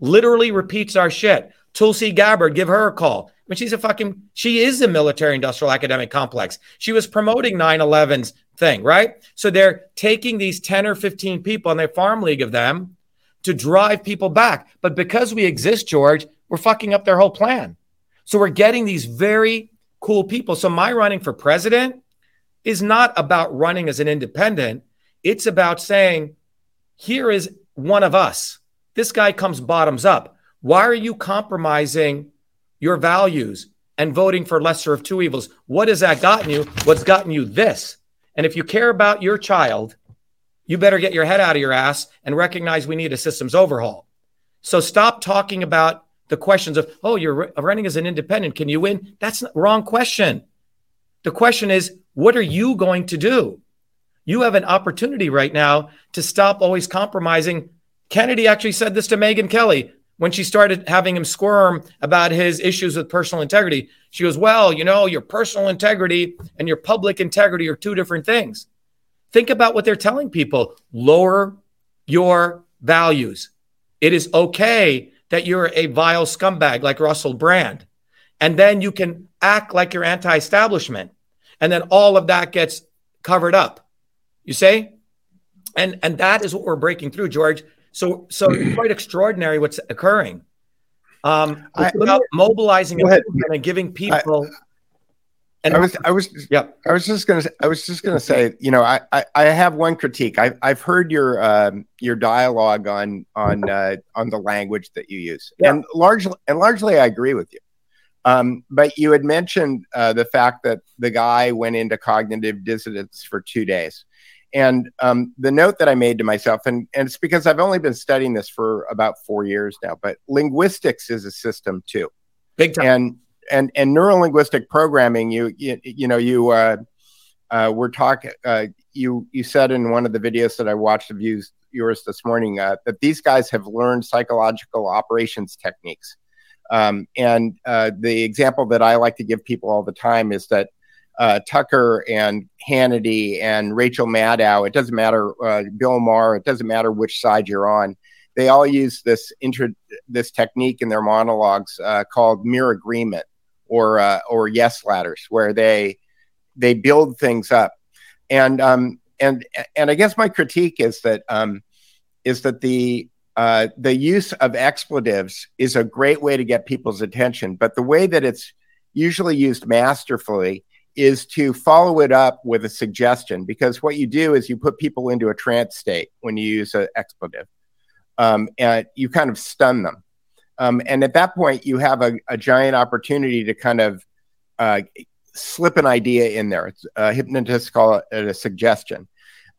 Literally repeats our shit. Tulsi Gabbard, give her a call. I mean, she's a fucking, she is a military industrial academic complex. She was promoting 9 11's thing, right? So they're taking these 10 or 15 people and they farm league of them to drive people back. But because we exist, George, we're fucking up their whole plan. So we're getting these very cool people. So my running for president is not about running as an independent. It's about saying, here is one of us. This guy comes bottoms up. Why are you compromising your values and voting for lesser of two evils? What has that gotten you? What's gotten you this? And if you care about your child, you better get your head out of your ass and recognize we need a systems overhaul. So stop talking about the questions of, oh, you're running as an independent. Can you win? That's the wrong question. The question is, what are you going to do? You have an opportunity right now to stop always compromising. Kennedy actually said this to Megyn Kelly when she started having him squirm about his issues with personal integrity. She goes, Well, you know, your personal integrity and your public integrity are two different things. Think about what they're telling people lower your values. It is okay that you're a vile scumbag like Russell Brand. And then you can act like you're anti establishment. And then all of that gets covered up. You say? And, and that is what we're breaking through, George. So, so it's quite extraordinary what's occurring. Um, I- about mobilizing Go ahead. and giving people. and I was, I was, yeah. I was just gonna, I was just gonna say, you know, I, I, I have one critique. I've, I've heard your, um, your dialogue on, on, uh, on the language that you use, Yeah. and largely, and largely, I agree with you. Um, but you had mentioned uh, the fact that the guy went into cognitive dissonance for two days, and um, the note that I made to myself, and, and it's because I've only been studying this for about four years now, but linguistics is a system too Big time. and and and neurolinguistic linguistic programming you you, you know you uh, uh, we're talking uh, you you said in one of the videos that i watched of yours, yours this morning uh, that these guys have learned psychological operations techniques um, and uh, the example that i like to give people all the time is that uh, Tucker and Hannity and Rachel Maddow, it doesn't matter, uh, Bill Maher, it doesn't matter which side you're on. They all use this inter- this technique in their monologues uh, called mere agreement or uh, or yes ladders, where they they build things up, and um, and and I guess my critique is that um, is that the uh, the use of expletives is a great way to get people's attention, but the way that it's usually used masterfully is to follow it up with a suggestion because what you do is you put people into a trance state when you use an expletive um, and you kind of stun them. Um, and at that point, you have a, a giant opportunity to kind of uh, slip an idea in there. It's, uh, hypnotists call it a suggestion.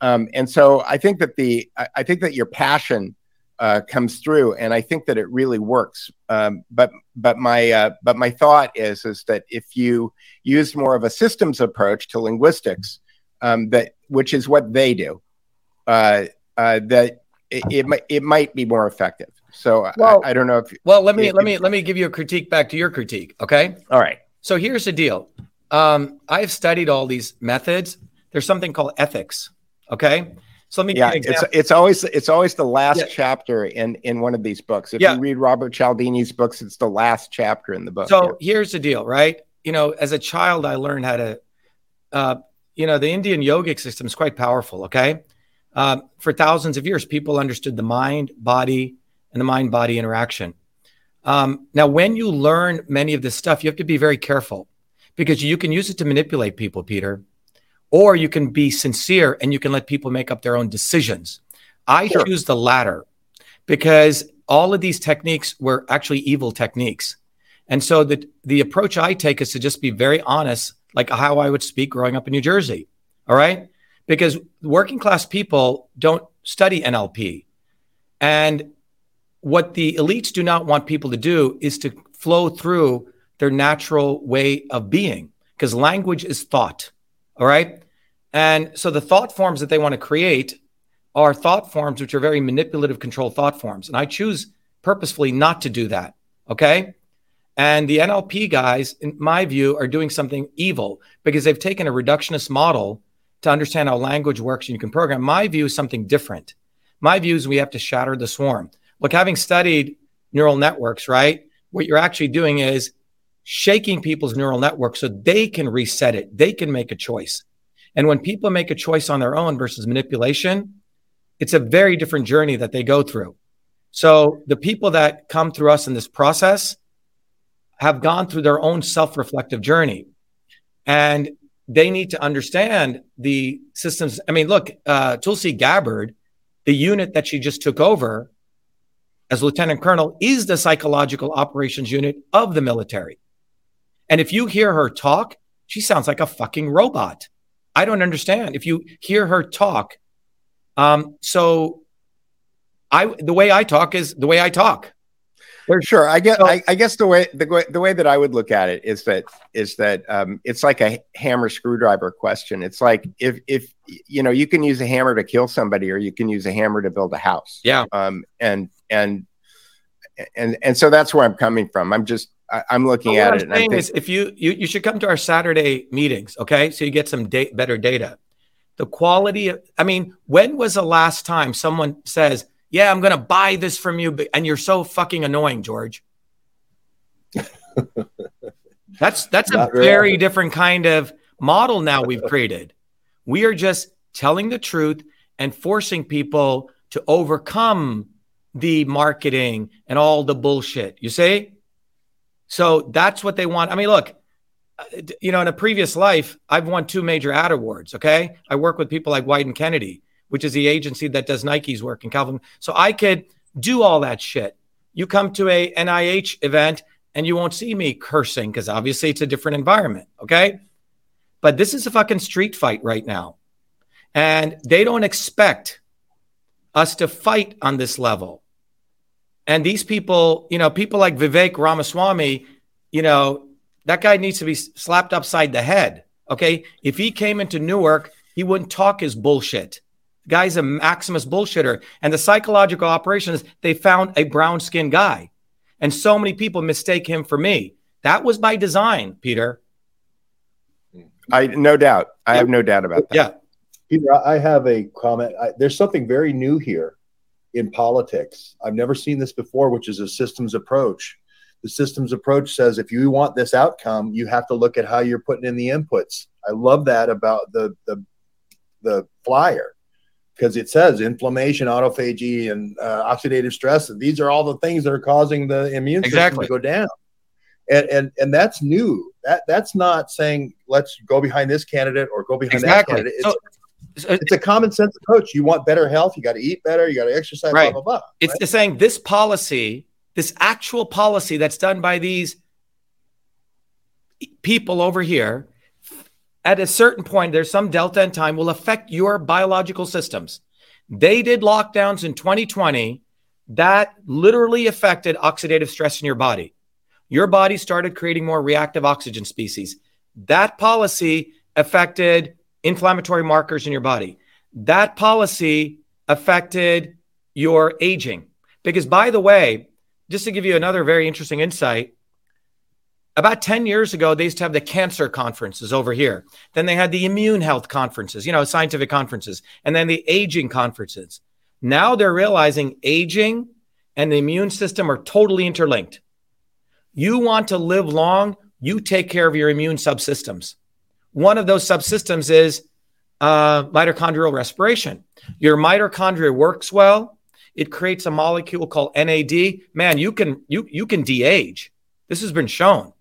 Um, and so I think that the I, I think that your passion uh, comes through, and I think that it really works. Um, but but my uh, but my thought is is that if you use more of a systems approach to linguistics, um, that which is what they do, uh, uh, that it, it might it might be more effective. So I- Well- I, I don't know if Well, let me If let me let me give you a critique back to your critique. Okay. all right. So here's the deal. Um, I've studied all these methods. There's something called ethics. Okay. So let me Yeah, give you an it's it's always it's always the last Yeah. chapter in in one of these books. If Yeah. you read Robert Cialdini's books, it's the last chapter in the book. So here's the deal, right? You know, as a child, I learned how to, uh, you know, the Indian yogic system is quite powerful. Okay. Um, for thousands of years, people understood the mind, body, and the mind body interaction. Um, now, when you learn many of this stuff, you have to be very careful because you can use it to manipulate people, Peter, or you can be sincere and you can let people make up their own decisions. I Sure. choose the latter because all of these techniques were actually evil techniques. And so the the approach I take is to just be very honest, like how I would speak growing up in New Jersey. All right? Because working class people don't study NLP. And what the elites do not want people to do is to flow through their natural way of being because language is thought. All right? And so the thought forms that they want to create are thought forms which are very manipulative control thought forms. And I choose purposefully not to do that. Okay? And the NLP guys, in my view, are doing something evil because they've taken a reductionist model to understand how language works and you can program. My view is something different. My view is we have to shatter the swarm. Look, having studied neural networks, right? what you're actually doing is shaking people's neural network so they can reset it. They can make a choice. And when people make a choice on their own versus manipulation, it's a very different journey that they go through. So the people that come through us in this process have gone through their own self-reflective journey. And they need to understand the systems. I mean, look, uh, Tulsi Gabbard, the unit that she just took over as lieutenant colonel, is the psychological operations unit of the military. And if you hear her talk, she sounds like a fucking robot. I don't understand. If you hear her talk, um, so I the way I talk is the way I talk. There's, sure, I guess. So, I, I, guess the way the way the way that I would look at it is that is that um, it's like a hammer screwdriver question. It's like if if you know you can use a hammer to kill somebody, or you can use a hammer to build a house. Yeah. Um. And and and and so that's where I'm coming from. I'm just I, am looking at I'm it. Saying is, if you, you you should come to our Saturday meetings, okay? So you get some da- better data. The quality of, I mean, when was the last time someone says? yeah, I'm going to buy this from you. And you're so fucking annoying, George. that's that's a very different kind of model now we've created. We are just telling the truth and forcing people to overcome the marketing and all the bullshit. You see? So that's what they want. I mean, look, you know, in a previous life, I've won two major ad awards. Okay. I work with people like Wieden Kennedy which is the agency that does Nike's work in Calvin. So I could do all that shit. You come to a NIH event and you won't see me cursing because obviously it's a different environment. Okay. But this is a fucking street fight right now. And they don't expect us to fight on this level. And these people, you know, people like Vivek Ramaswamy, you know, that guy needs to be slapped upside the head. Okay. If he came into Newark, he wouldn't talk his bullshit guy's a Maximus bullshitter. And the psychological operations, they found a brown skinned guy. And so many people mistake him for me. That was by design, Peter. I no doubt. I have no doubt about that. Yeah. Peter, I have a comment. I, there's something very new here in politics. I've never seen this before, which is a systems approach. The systems approach says if you want this outcome, you have to look at how you're putting in the inputs. I love that about the the the flyer because it says inflammation, autophagy, and uh, oxidative stress. And these are all the things that are causing the immune exactly. system to go down. And, and and that's new. That that's not saying let's go behind this candidate or go behind exactly. that candidate. It's, so, Uh, it's a common sense approach. You want better health, you got to eat better, you got to exercise, right. blah blah blah. It's right? saying this policy, this actual policy that's done by these people over here at a certain point, there's some delta in time will affect your biological systems. They did lockdowns in 2020 that literally affected oxidative stress in your body. Your body started creating more reactive oxygen species. That policy affected inflammatory markers in your body. That policy affected your aging. Because, by the way, just to give you another very interesting insight, about 10 years ago, they used to have the cancer conferences over here. Then they had the immune health conferences, you know, scientific conferences, and then the aging conferences. Now they're realizing aging and the immune system are totally interlinked. You want to live long, you take care of your immune subsystems. One of those subsystems is uh, mitochondrial respiration. Your mitochondria works well. It creates a molecule called NAD. Man, you can you you can de-age. This has been shown.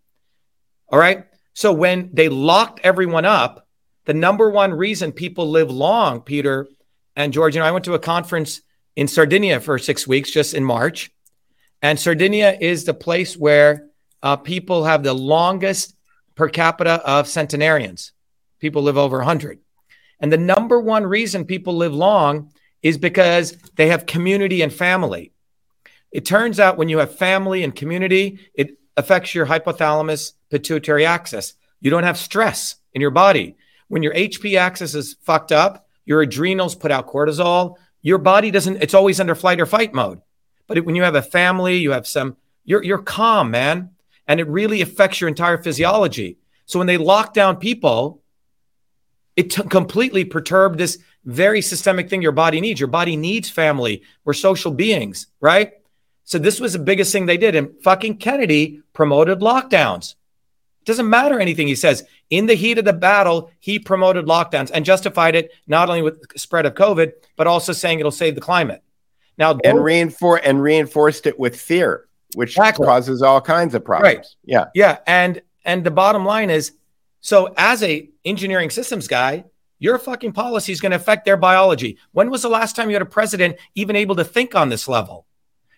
All right. So when they locked everyone up, the number one reason people live long, Peter and George, you know, I went to a conference in Sardinia for six weeks just in March. And Sardinia is the place where uh, people have the longest per capita of centenarians. People live over 100. And the number one reason people live long is because they have community and family. It turns out when you have family and community, it affects your hypothalamus pituitary axis. You don't have stress in your body. When your HP axis is fucked up, your adrenals put out cortisol. Your body doesn't, it's always under flight or fight mode. But when you have a family, you have some, you're, you're calm, man. And it really affects your entire physiology. So when they lock down people, it t- completely perturbed this very systemic thing your body needs. Your body needs family. We're social beings, right? So this was the biggest thing they did. And fucking Kennedy promoted lockdowns. It Doesn't matter anything he says. In the heat of the battle, he promoted lockdowns and justified it not only with the spread of COVID, but also saying it'll save the climate. Now, and reinforce and reinforced it with fear, which Exactly. causes all kinds of problems. Right. Yeah. Yeah, and and the bottom line is, so as a engineering systems guy, your fucking policy is going to affect their biology. When was the last time you had a president even able to think on this level?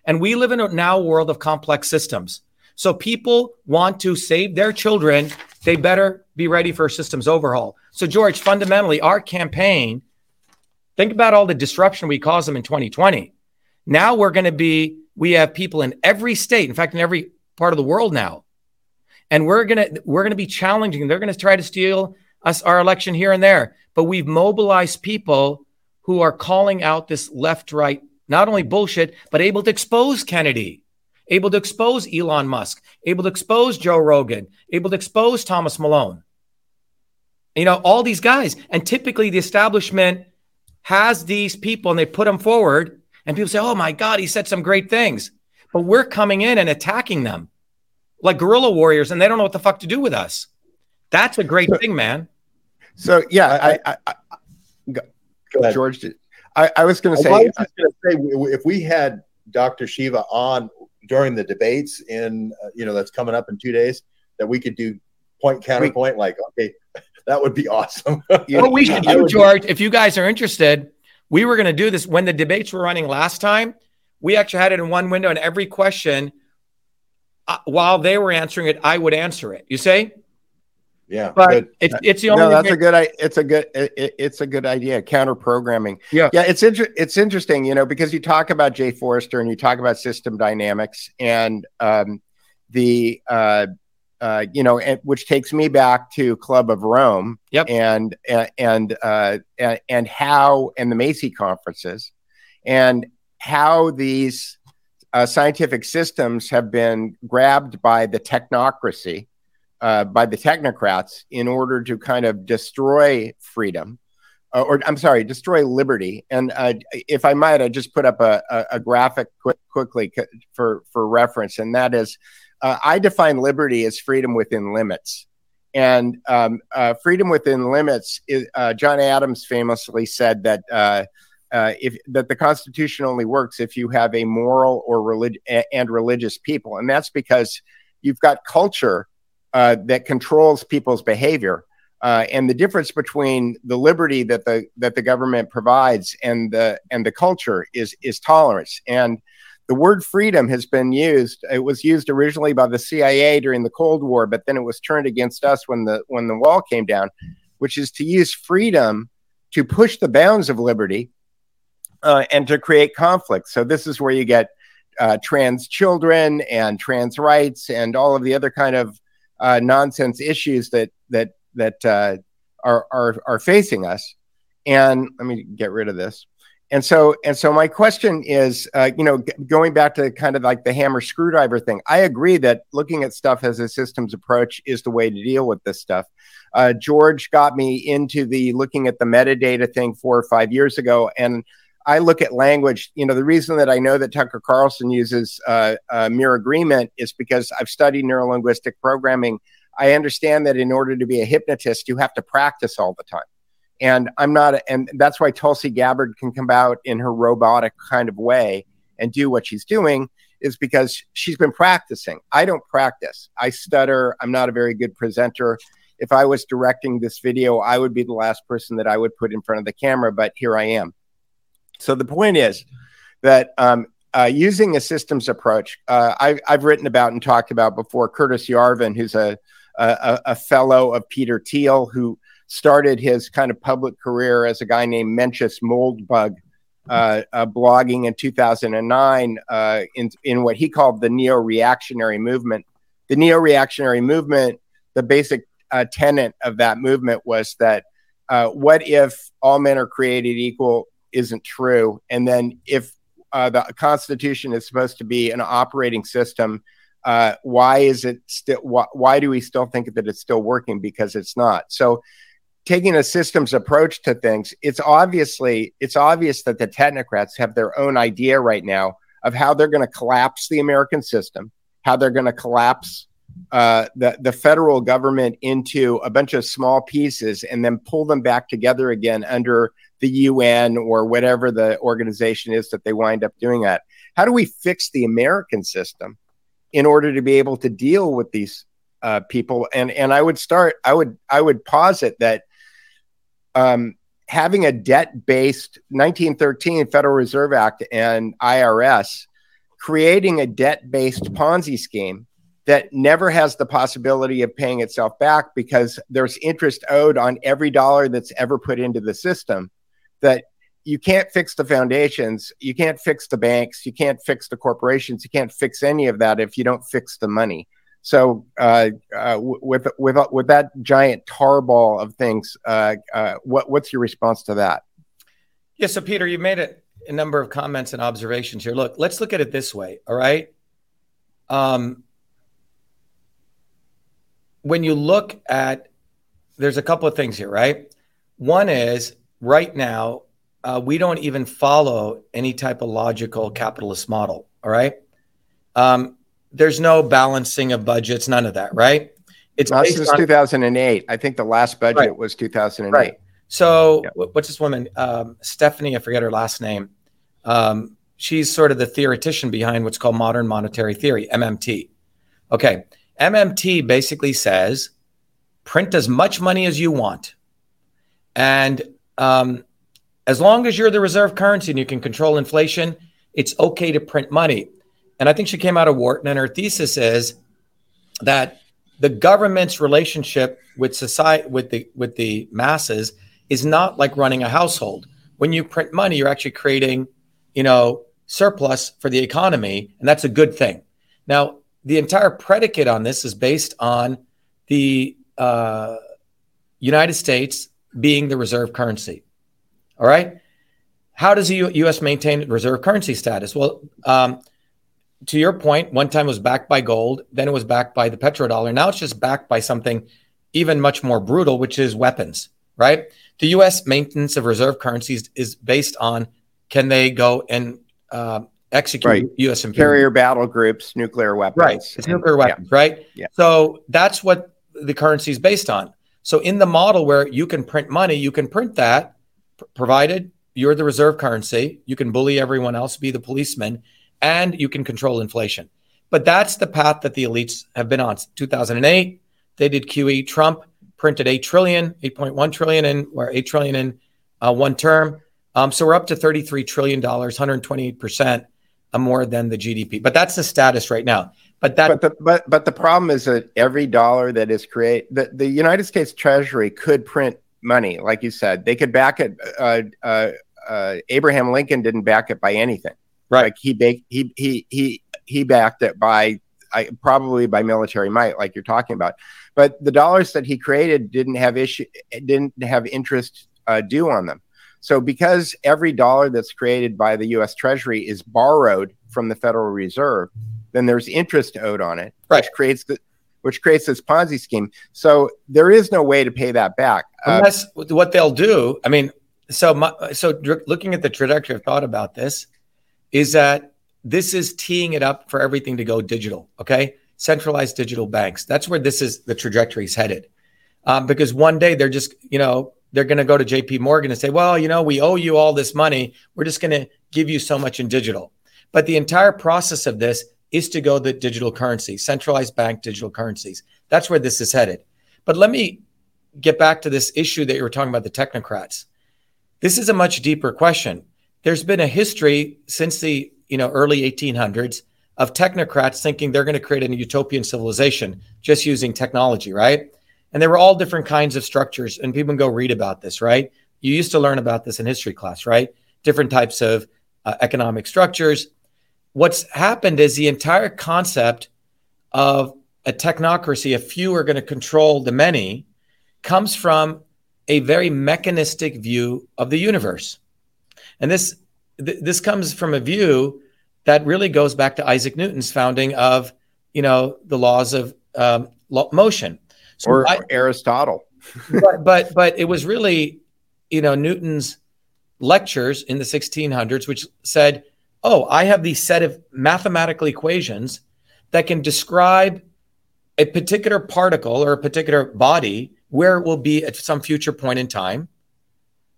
And we live in a now world of complex systems. So people want to save their children. They better be ready for a systems overhaul. So George, fundamentally, our campaign. Think about all the disruption we caused them in 2020. Now we're going to be. We have people in every state. In fact, in every part of the world now and we're gonna we're gonna be challenging. They're gonna try to steal us our election here and there. But we've mobilized people who are calling out this left right not only bullshit, but able to expose Kennedy, able to expose Elon Musk, able to expose Joe Rogan, able to expose Thomas Malone. You know all these guys, and typically the establishment has these people and they put them forward, and people say, "Oh my God, he said some great things," but we're coming in and attacking them like guerrilla warriors and they don't know what the fuck to do with us. That's a great thing, man. So yeah, I- I, I, I Go ahead. George, did- I, I was going to Well, I say, was gonna say, w- w- if we had Dr. Shiva on during the debates in, uh, you know, that's coming up in two days, that we could do point counterpoint, like, okay, that would be awesome. you- What we should do, would- George, if you guys are interested, we were going to do this when the debates were running last time. We actually had it in one window, and every question, uh, while they were answering it, I would answer it. You say, yeah, but good. it's it's the only. no, that's way- a good. i- It's a good. it- it- It's a good idea. Counter programming. Yeah. yeah. It's inter- It's interesting, you know, because you talk about Jay Forrester and you talk about system dynamics and um, the, uh, uh, you know, and, which takes me back to Club of Rome. Yep. And and and uh, and, and how and the Macy conferences, and how these uh, scientific systems have been grabbed by the technocracy uh, by the technocrats in order to kind of destroy freedom, uh, or I'm sorry, destroy liberty. And uh, if I might, I just put up a, a, a graphic quick, quickly c- for for reference, and that is, uh, I define liberty as freedom within limits. And um, uh, freedom within limits is uh, John Adams famously said that uh, uh, if that the Constitution only works if you have a moral or relig- and religious people, and that's because you've got culture uh, that controls people's behavior. And the difference between the liberty that the that the government provides and the and the culture is is tolerance. And the word freedom has been used. It was used originally by the CIA during the Cold War, but then it was turned against us when the when the wall came down, which is to use freedom to push the bounds of liberty uh, and to create conflict. So this is where you get uh, trans children and trans rights and all of the other kind of uh, nonsense issues that that that uh, are are are facing us. And let me get rid of this. And so and so my question is, uh, you know, g- going back to kind of like the hammer screwdriver thing. I agree that looking at stuff as a systems approach is the way to deal with this stuff. Uh, George got me into the looking at the metadata thing four or five years ago, and I look at language. You know, the reason that I know that Tucker Carlson uses uh, uh, mere agreement is because I've studied neurolinguistic programming. I understand that in order to be a hypnotist, you have to practice all the time. And I'm not, and that's why Tulsi Gabbard can come out in her robotic kind of way and do what she's doing, is because she's been practicing. I don't practice. I stutter. I'm not a very good presenter. If I was directing this video, I would be the last person that I would put in front of the camera, but here I am. So the point is that um, uh, using a systems approach, uh, I've, I've written about and talked about before Curtis Yarvin, who's a, a, a fellow of Peter Thiel, who started his kind of public career as a guy named Mencius Moldbug, uh, uh, blogging in 2009 uh, in, in what he called the neo reactionary movement. The neo reactionary movement, the basic uh, tenet of that movement was that uh, what if all men are created equal isn't true? And then if uh, the Constitution is supposed to be an operating system, uh, why is it still? Why, why do we still think that it's still working? Because it's not. So, taking a systems approach to things, it's obviously it's obvious that the technocrats have their own idea right now of how they're going to collapse the American system, how they're going to collapse uh, the the federal government into a bunch of small pieces and then pull them back together again under the UN or whatever the organization is that they wind up doing that. How do we fix the American system in order to be able to deal with these uh, people? And and I would start. I would I would posit that um, having a debt based 1913 Federal Reserve Act and IRS creating a debt based Ponzi scheme that never has the possibility of paying itself back because there's interest owed on every dollar that's ever put into the system that you can't fix the foundations you can't fix the banks you can't fix the corporations you can't fix any of that if you don't fix the money so uh, uh, with with with that giant tarball of things uh, uh, what what's your response to that yeah so peter you made a, a number of comments and observations here look let's look at it this way all right um, when you look at, there's a couple of things here, right? One is right now, uh, we don't even follow any type of logical capitalist model. All right. Um, there's no balancing of budgets, none of that, right? It's Not since on, 2008. I think the last budget right. was 2008. Right. So, yeah. what's this woman? Um, Stephanie, I forget her last name. Um, she's sort of the theoretician behind what's called modern monetary theory, MMT. Okay. MMT basically says print as much money as you want. And um, as long as you're the reserve currency and you can control inflation, it's okay to print money. And I think she came out of Wharton, and her thesis is that the government's relationship with society, with the with the masses, is not like running a household. When you print money, you're actually creating, you know, surplus for the economy, and that's a good thing. Now, the entire predicate on this is based on the uh, United States being the reserve currency. All right. How does the U- U.S. maintain reserve currency status? Well, um, to your point, one time it was backed by gold, then it was backed by the petrodollar. Now it's just backed by something even much more brutal, which is weapons. Right. The U.S. maintenance of reserve currencies is based on can they go and uh, execute right. U.S. imperial. carrier battle groups, nuclear weapons. Right, it's nuclear weapons, yeah. right? Yeah. So that's what the currency is based on. So in the model where you can print money, you can print that, provided you're the reserve currency. You can bully everyone else, be the policeman, and you can control inflation. But that's the path that the elites have been on. 2008, they did QE. Trump printed 8 trillion, 8.1 trillion in, or 8 trillion in uh, one term. Um, so we're up to 33 trillion dollars, 128 percent more than the GDP. But that's the status right now. But that but the, but but the problem is that every dollar that is created, the, the United States Treasury could print money, like you said. They could back it. Uh, uh, uh, Abraham Lincoln didn't back it by anything. Right. Like he baked, he he he he backed it by I, probably by military might, like you're talking about. But the dollars that he created didn't have issue, didn't have interest uh, due on them. So, because every dollar that's created by the US Treasury is borrowed from the Federal Reserve, then there's interest owed on it, right. which creates the which creates this Ponzi scheme. So there is no way to pay that back. Uh, Unless uh, what they'll do, I mean, so my, so looking at the trajectory of thought about this is that this is teeing it up for everything to go digital. Okay, centralized digital banks. That's where this is the trajectory is headed. Um, because one day they're just you know they're going to go to JP Morgan and say, well, you know, we owe you all this money. We're just going to give you so much in digital. But the entire process of this is to go the digital currency, centralized bank digital currencies. That's where this is headed. But let me get back to this issue that you were talking about the technocrats. This is a much deeper question. There's been a history since the you know early 1800s of technocrats thinking they're going to create a utopian civilization just using technology, right? And there were all different kinds of structures, and people can go read about this, right? You used to learn about this in history class, right? Different types of uh, economic structures. What's happened is the entire concept of a technocracy, a few are going to control the many, comes from a very mechanistic view of the universe. And this th- this comes from a view that really goes back to Isaac Newton's founding of, you know, the laws of um, motion. So or I, Aristotle. but, but but it was really, you know, Newton's lectures in the 1600s, which said oh, I have these set of mathematical equations that can describe a particular particle or a particular body where it will be at some future point in time,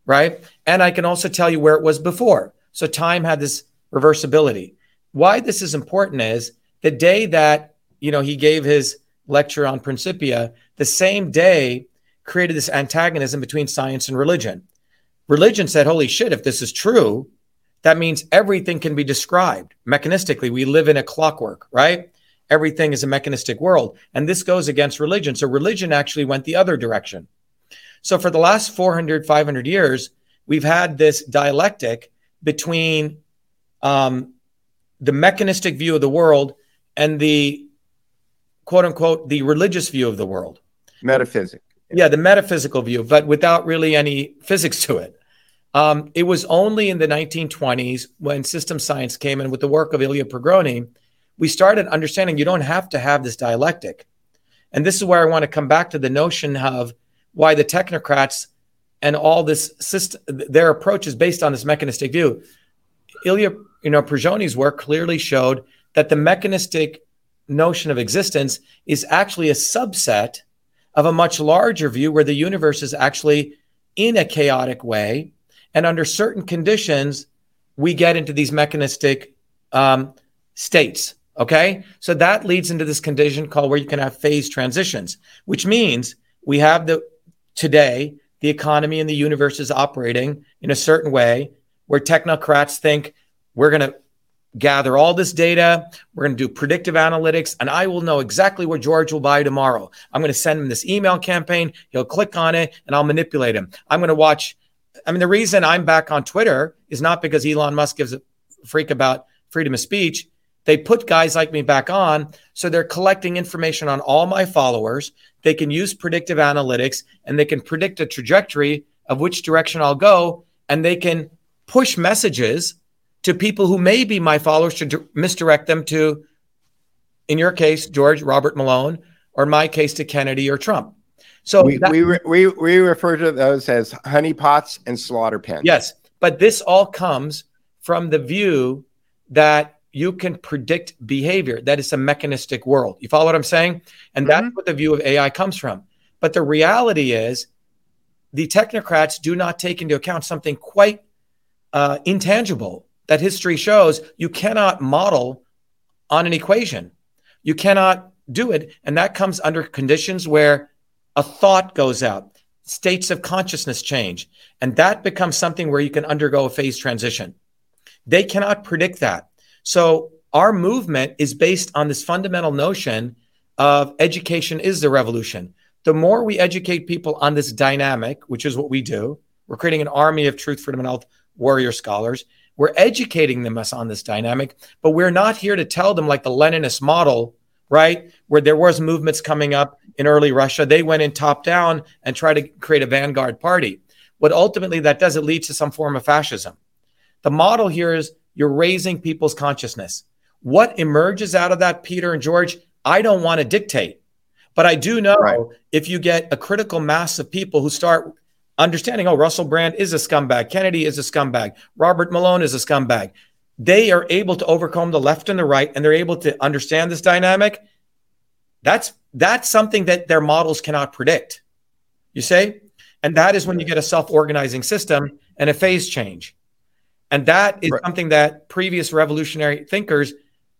right? And I can also tell you where it was before. So time had this reversibility. Why this is important is the day that, you know, he gave his lecture on Principia, the same day created this antagonism between science and religion. Religion said, holy shit, if this is true, that means everything can be described mechanistically. We live in a clockwork, right? Everything is a mechanistic world. And this goes against religion. So religion actually went the other direction. So for the last 400, 500 years, we've had this dialectic between um, the mechanistic view of the world and the quote unquote the religious view of the world. Metaphysics. yeah the metaphysical view but without really any physics to it. Um, it was only in the 1920s when system science came in with the work of ilya prigogine we started understanding you don't have to have this dialectic. And this is where i want to come back to the notion of why the technocrats and all this system their approach is based on this mechanistic view ilya you know prigogine's work clearly showed that the mechanistic notion of existence is actually a subset of a much larger view where the universe is actually in a chaotic way. And under certain conditions, we get into these mechanistic um, states. Okay. So that leads into this condition called where you can have phase transitions, which means we have the today, the economy and the universe is operating in a certain way where technocrats think we're going to gather all this data. We're going to do predictive analytics, and I will know exactly what George will buy tomorrow. I'm going to send him this email campaign. He'll click on it, and I'll manipulate him. I'm going to watch. I mean, the reason I'm back on Twitter is not because Elon Musk gives a freak about freedom of speech. They put guys like me back on, so they're collecting information on all my followers. They can use predictive analytics and they can predict a trajectory of which direction I'll go, and they can push messages to people who may be my followers to d- misdirect them to, in your case, George Robert Malone, or my case to Kennedy or Trump. So we, that- we, re- we, we refer to those as honeypots and slaughter pens. yes, but this all comes from the view that you can predict behavior. That is a mechanistic world. You follow what I'm saying? And that's what the view of AI comes from. But the reality is, the technocrats do not take into account something quite uh, intangible that history shows you cannot model on an equation. You cannot do it. And that comes under conditions where a thought goes out, states of consciousness change. And that becomes something where you can undergo a phase transition. They cannot predict that. So our movement is based on this fundamental notion of education is the revolution. The more we educate people on this dynamic, which is what we do, we're creating an army of truth, freedom, and health warrior scholars. We're educating them on this dynamic, but we're not here to tell them like the Leninist model, right? Where there was movements coming up in early Russia. They went in top down and tried to create a vanguard party. What ultimately that does, it leads to some form of fascism. The model here is you're raising people's consciousness. What emerges out of that, Peter and George, I don't want to dictate. But I do know Right. if you get a critical mass of people who start understanding, oh, Russell Brand is a scumbag, Kennedy is a scumbag, Robert Malone is a scumbag, they are able to overcome the left and the right, and they're able to understand this dynamic. That's that's something that their models cannot predict. You say? And that is when you get a self-organizing system and a phase change. And that is Right. something that previous revolutionary thinkers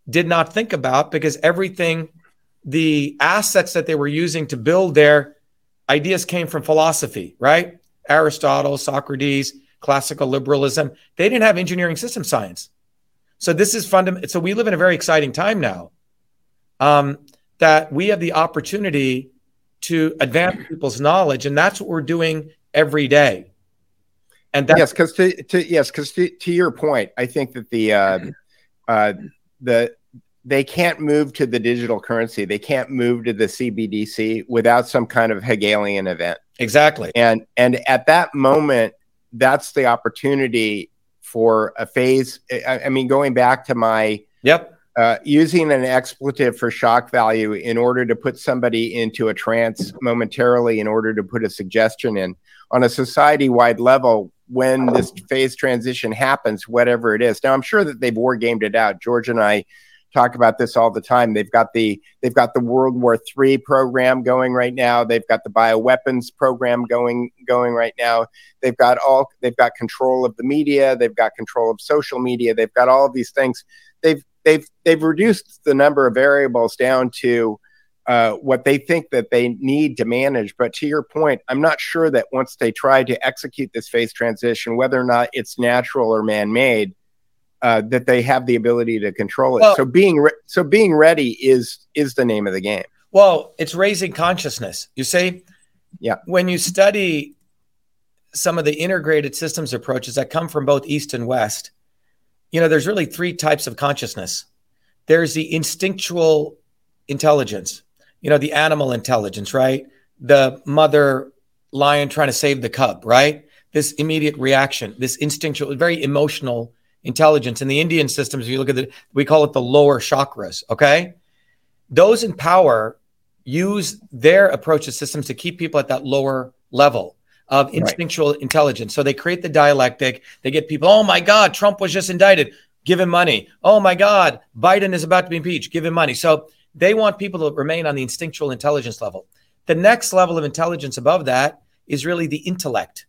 did not think about because everything, the assets that they were using to build their ideas came from philosophy, right? Aristotle, Socrates, classical liberalism. They didn't have engineering system science. So this is fundamental. So we live in a very exciting time now um, that we have the opportunity to advance people's knowledge. And that's what we're doing every day. And that's yes, because to, to yes, because to, to your point, I think that the uh, uh, the they can't move to the digital currency. They can't move to the CBDC without some kind of Hegelian event. exactly. And and at that moment, that's the opportunity for a phase. I, I mean, going back to my Yep. uh, using an expletive for shock value in order to put somebody into a trance momentarily in order to put a suggestion in on a society wide level when this phase transition happens, whatever it is. Now, I'm sure that they've war gamed it out. George and I talk about this all the time. They've got the they've got the World War III program going right now. They've got the bioweapons program going going right now. They've got all they've got control of the media. They've got control of social media. They've got all of these things. They've they've they've reduced the number of variables down to uh, what they think that they need to manage. But to your point, I'm not sure that once they try to execute this phase transition, whether or not it's natural or man-made, uh, that they have the ability to control it. Well- so being re- so being ready is is the name of the game. Well, it's raising consciousness. You see, Yeah. When you study some of the integrated systems approaches that come from both East and West, you know, there's really three types of consciousness. There's the instinctual intelligence, you know, the animal intelligence, right? The mother lion trying to save the cub, right? This immediate reaction, this instinctual, very emotional intelligence. In the Indian systems, if you look at it, we call it the lower chakras, okay? Those in power use their approach to systems to keep people at that lower level of instinctual intelligence. So they create the dialectic. They get people, oh my God, Trump was just indicted. Give him money. Oh my God, Biden is about to be impeached. Give him money. So they want people to remain on the instinctual intelligence level. The next level of intelligence above that is really the intellect,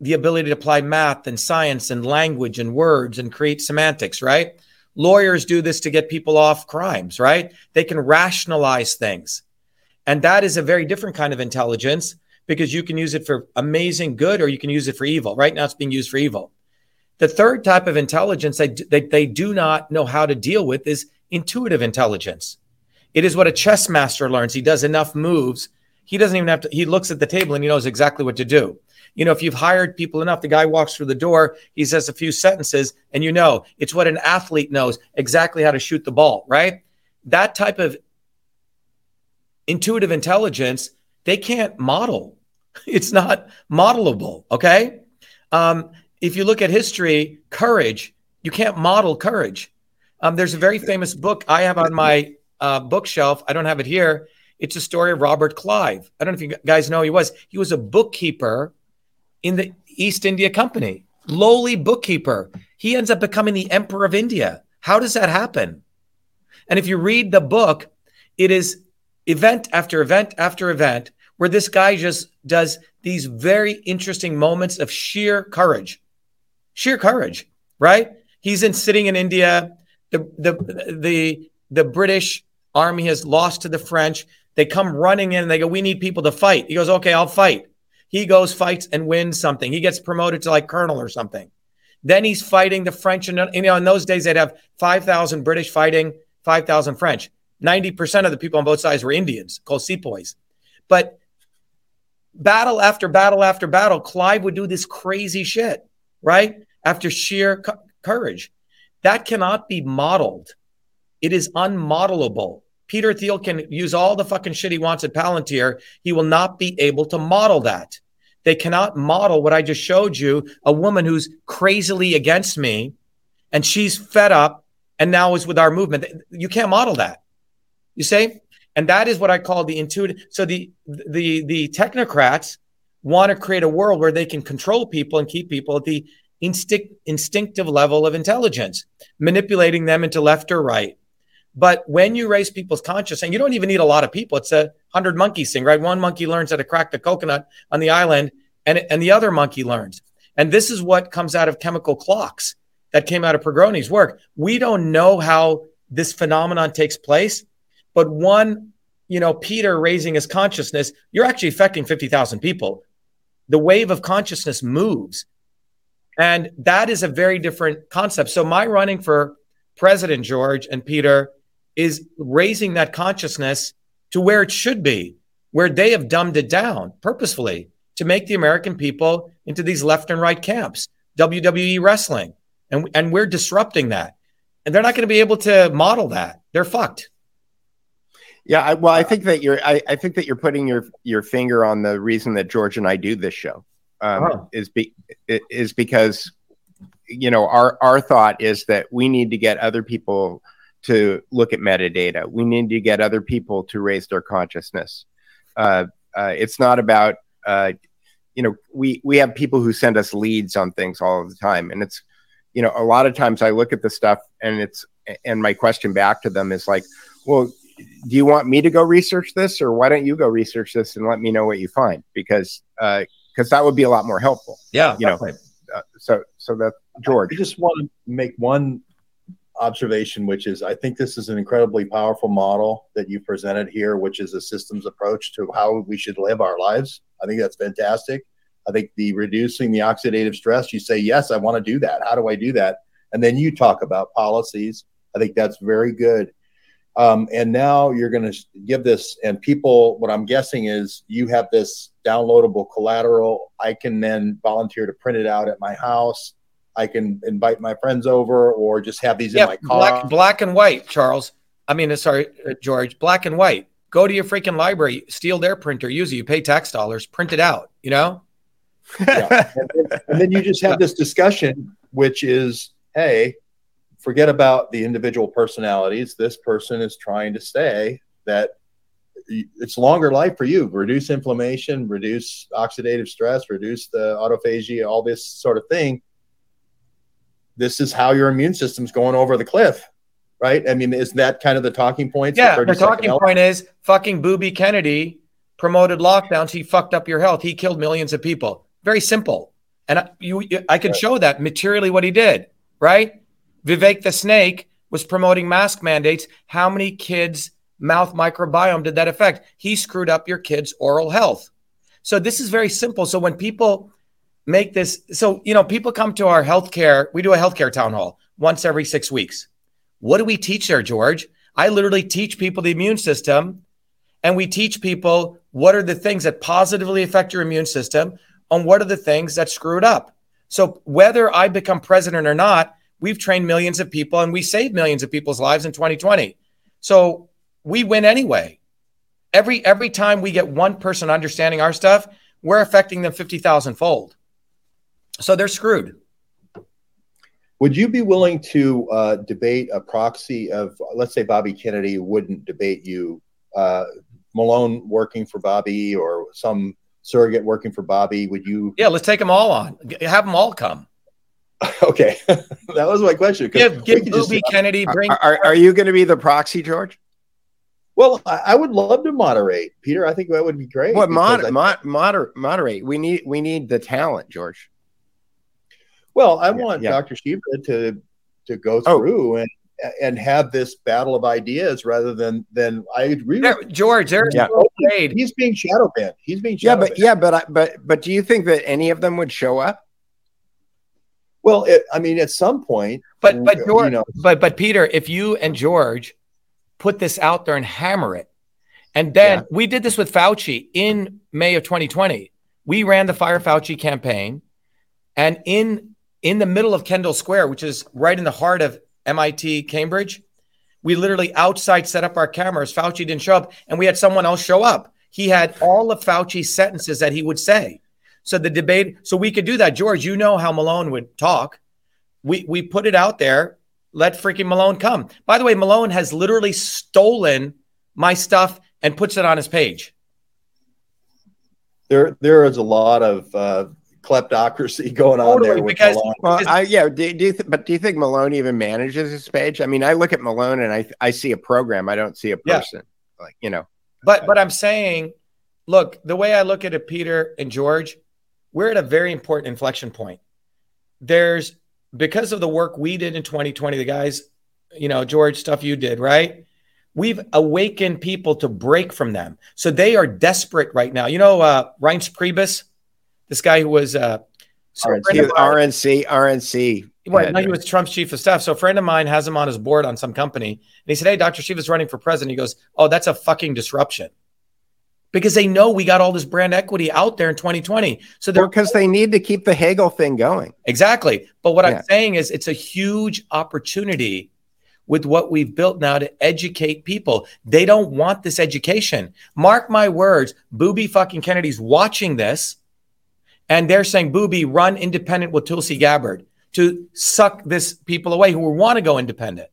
the ability to apply math and science and language and words and create semantics, right? Lawyers do this to get people off crimes, right? They can rationalize things. And that is a very different kind of intelligence because you can use it for amazing good or you can use it for evil. Right now, it's being used for evil. The third type of intelligence that they, they do not know how to deal with is intuitive intelligence. It is what a chess master learns. He does enough moves. He doesn't even have to, he looks at the table and he knows exactly what to do. You know, if you've hired people enough, the guy walks through the door, he says a few sentences, and you know, it's what an athlete knows exactly how to shoot the ball, right? That type of intuitive intelligence, they can't model. It's not modelable. Okay. Um, if you look at history, courage, you can't model courage. Um, there's a very famous book I have on my uh, bookshelf. I don't have it here. It's a story of Robert Clive. I don't know if you guys know who he was. He was a bookkeeper in the East India Company, lowly bookkeeper. He ends up becoming the emperor of India. How does that happen? And if you read the book, it is event after event after event where this guy just does these very interesting moments of sheer courage. Sheer courage, right? He's in sitting in India. The the the the British army has lost to the French. They come running in and they go, "We need people to fight." He goes, "Okay, I'll fight." He goes, fights, and wins something. He gets promoted to like colonel or something. Then he's fighting the French, and you know, in those days they'd have five thousand British fighting five thousand French. Ninety percent of the people on both sides were Indians, called sepoys. But battle after battle after battle, Clive would do this crazy shit, right? After sheer co- courage. That cannot be modeled. It is unmodelable. Peter Thiel can use all the fucking shit he wants at Palantir. He will not be able to model that. They cannot model what I just showed you a woman who's crazily against me and she's fed up and now is with our movement. You can't model that. You see? And that is what I call the intuitive. So the the the technocrats want to create a world where they can control people and keep people at the instinct instinctive level of intelligence, manipulating them into left or right. But when you raise people's consciousness, and you don't even need a lot of people, it's a hundred monkeys thing, right? One monkey learns how to crack the coconut on the island, and, and the other monkey learns. And this is what comes out of chemical clocks that came out of Prigogine's work. We don't know how this phenomenon takes place, but one, you know, Peter raising his consciousness, you're actually affecting 50,000 people. The wave of consciousness moves. And that is a very different concept. So my running for president, George and Peter, is raising that consciousness to where it should be, where they have dumbed it down purposefully to make the American people into these left and right camps, WWE wrestling. And, and we're disrupting that. And they're not going to be able to model that. They're fucked. Yeah, I, well, I think that you're. I, I think that you're putting your your finger on the reason that George and I do this show um, Oh. is be is because you know our our thought is that we need to get other people to look at metadata. We need to get other people to raise their consciousness. Uh, uh, it's not about uh, you know we we have people who send us leads on things all the time, and it's you know a lot of times I look at the stuff and it's and my question back to them is like, well, do you want me to go research this, or why don't you go research this and let me know what you find? Because because that would be a lot more helpful. Yeah, you know. Uh, so so that George, I just want to make one observation, which is I think this is an incredibly powerful model that you presented here, which is a systems approach to how we should live our lives. I think that's fantastic. I think the reducing the oxidative stress, you say, yes, I want to do that. How do I do that? And then you talk about policies. I think that's very good. Um, and now you're going to give this, and people, what I'm guessing is you have this downloadable collateral. I can then volunteer to print it out at my house. I can invite my friends over or just have these yeah, in my car. Black, black and white, Charles. I mean, uh, sorry, uh, George, black and white. Go to your freaking library, steal their printer, use it. You pay tax dollars, print it out, you know? yeah. and, then, and then you just have this discussion, which is, hey, forget about the individual personalities. This person is trying to say that it's longer life for you. Reduce inflammation, reduce oxidative stress, reduce the autophagy, all this sort of thing. This is how your immune system's going over the cliff, right? I mean, is that kind of the talking point? Yeah, the talking point is fucking Booby Kennedy promoted lockdowns. He fucked up your health. He killed millions of people. Very simple. And I, you, I can right. show that materially what he did, right? Vivek the Snake was promoting mask mandates. How many kids' mouth microbiome did that affect? He screwed up your kids' oral health. So this is very simple. So when people make this, so you know, people come to our healthcare. We do a healthcare town hall once every six weeks. What do we teach there, George? I literally teach people the immune system, and we teach people what are the things that positively affect your immune system, and what are the things that screw it up. So whether I become president or not, we've trained millions of people and we saved millions of people's lives in 2020. So we win anyway. Every every time we get one person understanding our stuff, we're affecting them 50,000 fold. So they're screwed. Would you be willing to uh, debate a proxy of, let's say, Bobby Kennedy wouldn't debate you, uh, Malone working for Bobby or some surrogate working for Bobby? Would you? Yeah, let's take them all on. Have them all come. Okay, that was my question. Give, give Booby just, Kennedy. Bring. Are, are, are, you going to be the proxy, George? Well, I, I, would love to moderate, Peter. I think that would be great. What mod, mod, moder, moderate? We need we need the talent, George. Well, I want yeah. Dr. Shiva to to go oh. through oh. and and have this battle of ideas rather than than I agree there, with George. There's yeah. no He's being shadow banned. He's being shadow yeah, but banned. yeah, but I, but but do you think that any of them would show up? Well, it, I mean, at some point, but but George, you know, but but Peter, if you and George put this out there and hammer it, and then yeah. we did this with Fauci in May of 2020. We ran the Fire Fauci campaign, and in in the middle of Kendall Square, which is right in the heart of MIT Cambridge, we literally outside set up our cameras. Fauci didn't show up, and we had someone else show up. He had all of Fauci's sentences that he would say. So the debate, so we could do that. George, you know how Malone would talk. We we put it out there. Let freaking Malone come. By the way, Malone has literally stolen my stuff and puts it on his page. There, there is a lot of uh, kleptocracy going on totally, there. because, well, I, yeah, do, do you th- but do you think Malone even manages his page? I mean, I look at Malone and I I see a program. I don't see a person. Yeah. Like you know. But but I'm saying, look, the way I look at it, Peter and George, we're at a very important inflection point. There's because of the work we did in 2020, the guys, you know, George, stuff you did, right? We've awakened people to break from them. So they are desperate right now. You know, uh, Reince Priebus, this guy who was uh, so RNC, RNC, RNC. Right, now he was Trump's chief of staff. So a friend of mine has him on his board on some company. And he said, Hey, Dr. Shiva's running for president. He goes, Oh, that's a fucking disruption because they know we got all this brand equity out there in 2020. So they're because they need to keep the Hegel thing going. Exactly. But what yeah. I'm saying is it's a huge opportunity with what we've built now to educate people. They don't want this education. Mark my words, Booby fucking Kennedy's watching this and they're saying, Booby, run independent with Tulsi Gabbard to suck this people away who want to go independent.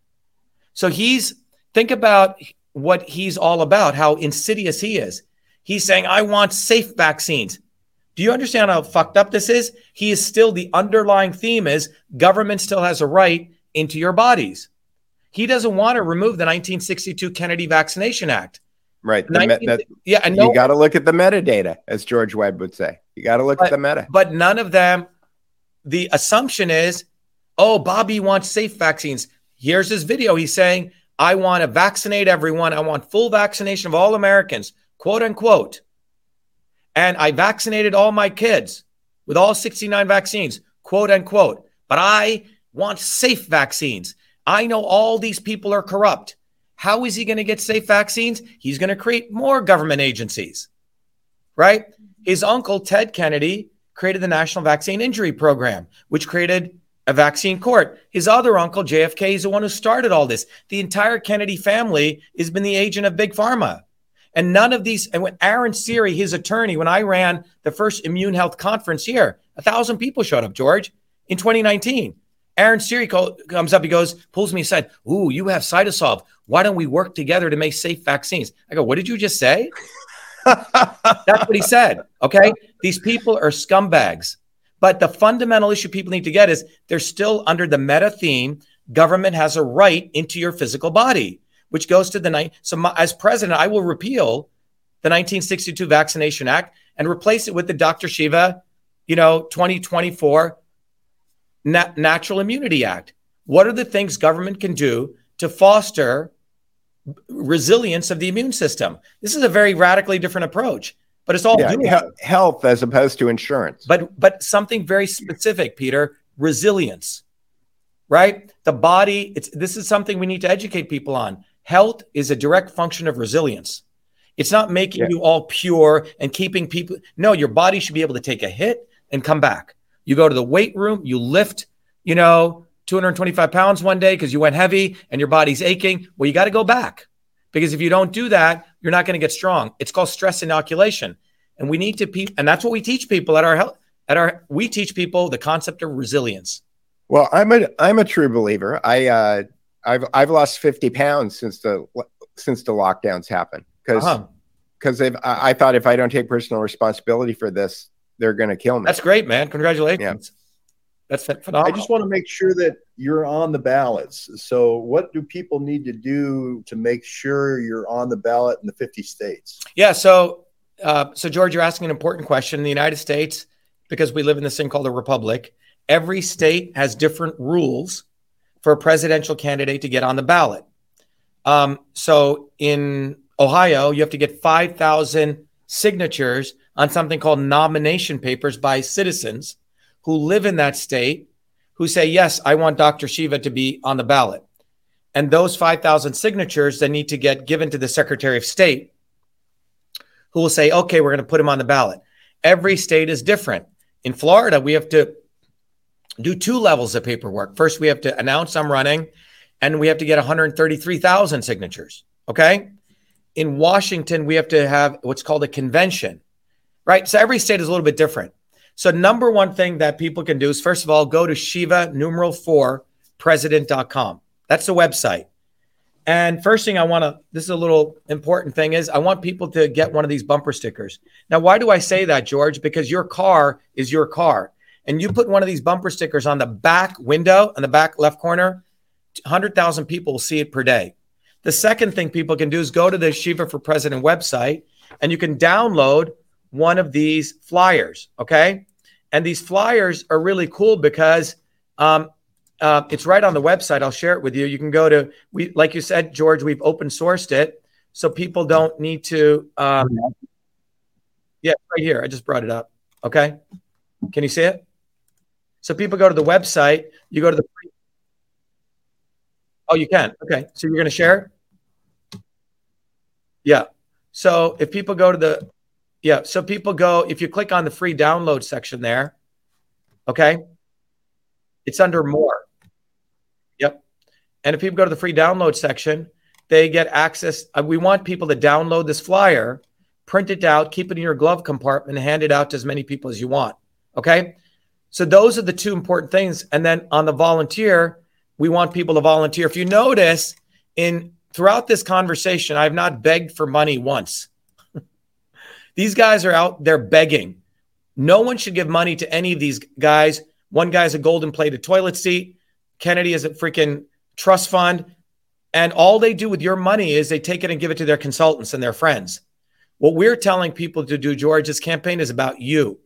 So he's think about what he's all about, how insidious he is. He's saying, I want safe vaccines. Do you understand how fucked up this is? He is still the underlying theme is government still has a right into your bodies. He doesn't want to remove the 1962 Kennedy Vaccination Act. Right. The me- 19 that- yeah, and no, you got to look at the metadata, as George Webb would say. You got to look at the meta. but none of them. The assumption is, oh, Bobby wants safe vaccines. Here's his video. He's saying, I want to vaccinate everyone. I want full vaccination of all Americans, quote unquote. And I vaccinated all my kids with all 69 vaccines, quote unquote. But I want safe vaccines. I know all these people are corrupt. How is he going to get safe vaccines? He's going to create more government agencies, right? His uncle, Ted Kennedy, created the National Vaccine Injury Program, which created a vaccine court. His other uncle, JFK, is the one who started all this. The entire Kennedy family has been the agent of Big Pharma. And none of these, and when Aaron Siri, his attorney, when I ran the first immune health conference here, a thousand people showed up, George, in 2019. Aaron co- comes up, he goes, pulls me aside. Ooh, you have Cytosolve. Why don't we work together to make safe vaccines? I go, what did you just say? That's what he said. Okay. These people are scumbags. But the fundamental issue people need to get is they're still under the meta theme government has a right into your physical body, which goes to the night. So, my, as president, I will repeal the 1962 Vaccination Act and replace it with the Dr. Shiva, you know, 2024 Na- Natural Immunity Act. What are the things government can do to foster resilience of the immune system? This is a very radically different approach, but it's all Yeah, he- health as opposed to insurance. but but something very specific, Peter, resilience. Right? The body, it's this is something we need to educate people on. Health is a direct function of resilience. It's not making Yeah. you all pure and keeping people. No, your body should be able to take a hit and come back. You go to the weight room, you lift, you know, 225 pounds one day because you went heavy and your body's aching. Well, you got to go back because if you don't do that, you're not going to get strong. It's called stress inoculation. And we need to, pe- and that's what we teach people at our health, at our, we teach people the concept of resilience. Well, I'm a I'm a true believer. I uh, I've I've lost 50 pounds since the since the lockdowns happened because Uh-huh. because I, I thought if I don't take personal responsibility for this, they're going to kill me. That's great, man. Congratulations. That's ph- I just want to make sure that you're on the ballots. So, what do people need to do to make sure you're on the ballot in the 50 states? Yeah. So, uh, so George, you're asking an important question. In the United States, because we live in this thing called a republic, every state has different rules for a presidential candidate to get on the ballot. Um, so in Ohio, you have to get 5,000 signatures on something called nomination papers by citizens who live in that state who say, yes, I want Dr. Shiva to be on the ballot. And those 5,000 signatures then need to get given to the Secretary of State who will say, okay, we're going to put him on the ballot. Every state is different. In Florida, we have to do two levels of paperwork. First, we have to announce I'm running, and we have to get 133,000 signatures. Okay. In Washington, we have to have what's called a convention, right? So every state is a little bit different. So, number one thing that people can do is first of all, go to Shiva numeral four president.com. That's the website. And first thing I want to, this is a little important thing is I want people to get one of these bumper stickers. Now, why do I say that, George? Because your car is your car. And you put one of these bumper stickers on the back window, on the back left corner, 100,000 people will see it per day. The second thing people can do is go to the Shiva for President website and you can download one of these flyers. Okay. And these flyers are really cool because um, uh, it's right on the website. I'll share it with you. You can go to we, like you said, George. We've open sourced it, so people don't need to. Um, yeah, right here. I just brought it up. Okay, can you see it? So people go to the website. You go to the. Oh, you can. Okay, so you're going to share. Yeah. So if people go to the, yeah. So people go. If you click on the free download section there, okay, it's under more. Yep. And if people go to the free download section, they get access. uh, We want people to download this flyer, print it out, keep it in your glove compartment, and hand it out to as many people as you want. Okay. So those are the two important things. And then on the volunteer, we want people to volunteer. If you notice in throughout this conversation, I have not begged for money once. These guys are out there begging. No one should give money to any of these guys. One guy's a golden plated toilet seat. Kennedy is a freaking trust fund. And all they do with your money is they take it and give it to their consultants and their friends. What we're telling people to do, George, this campaign is about you.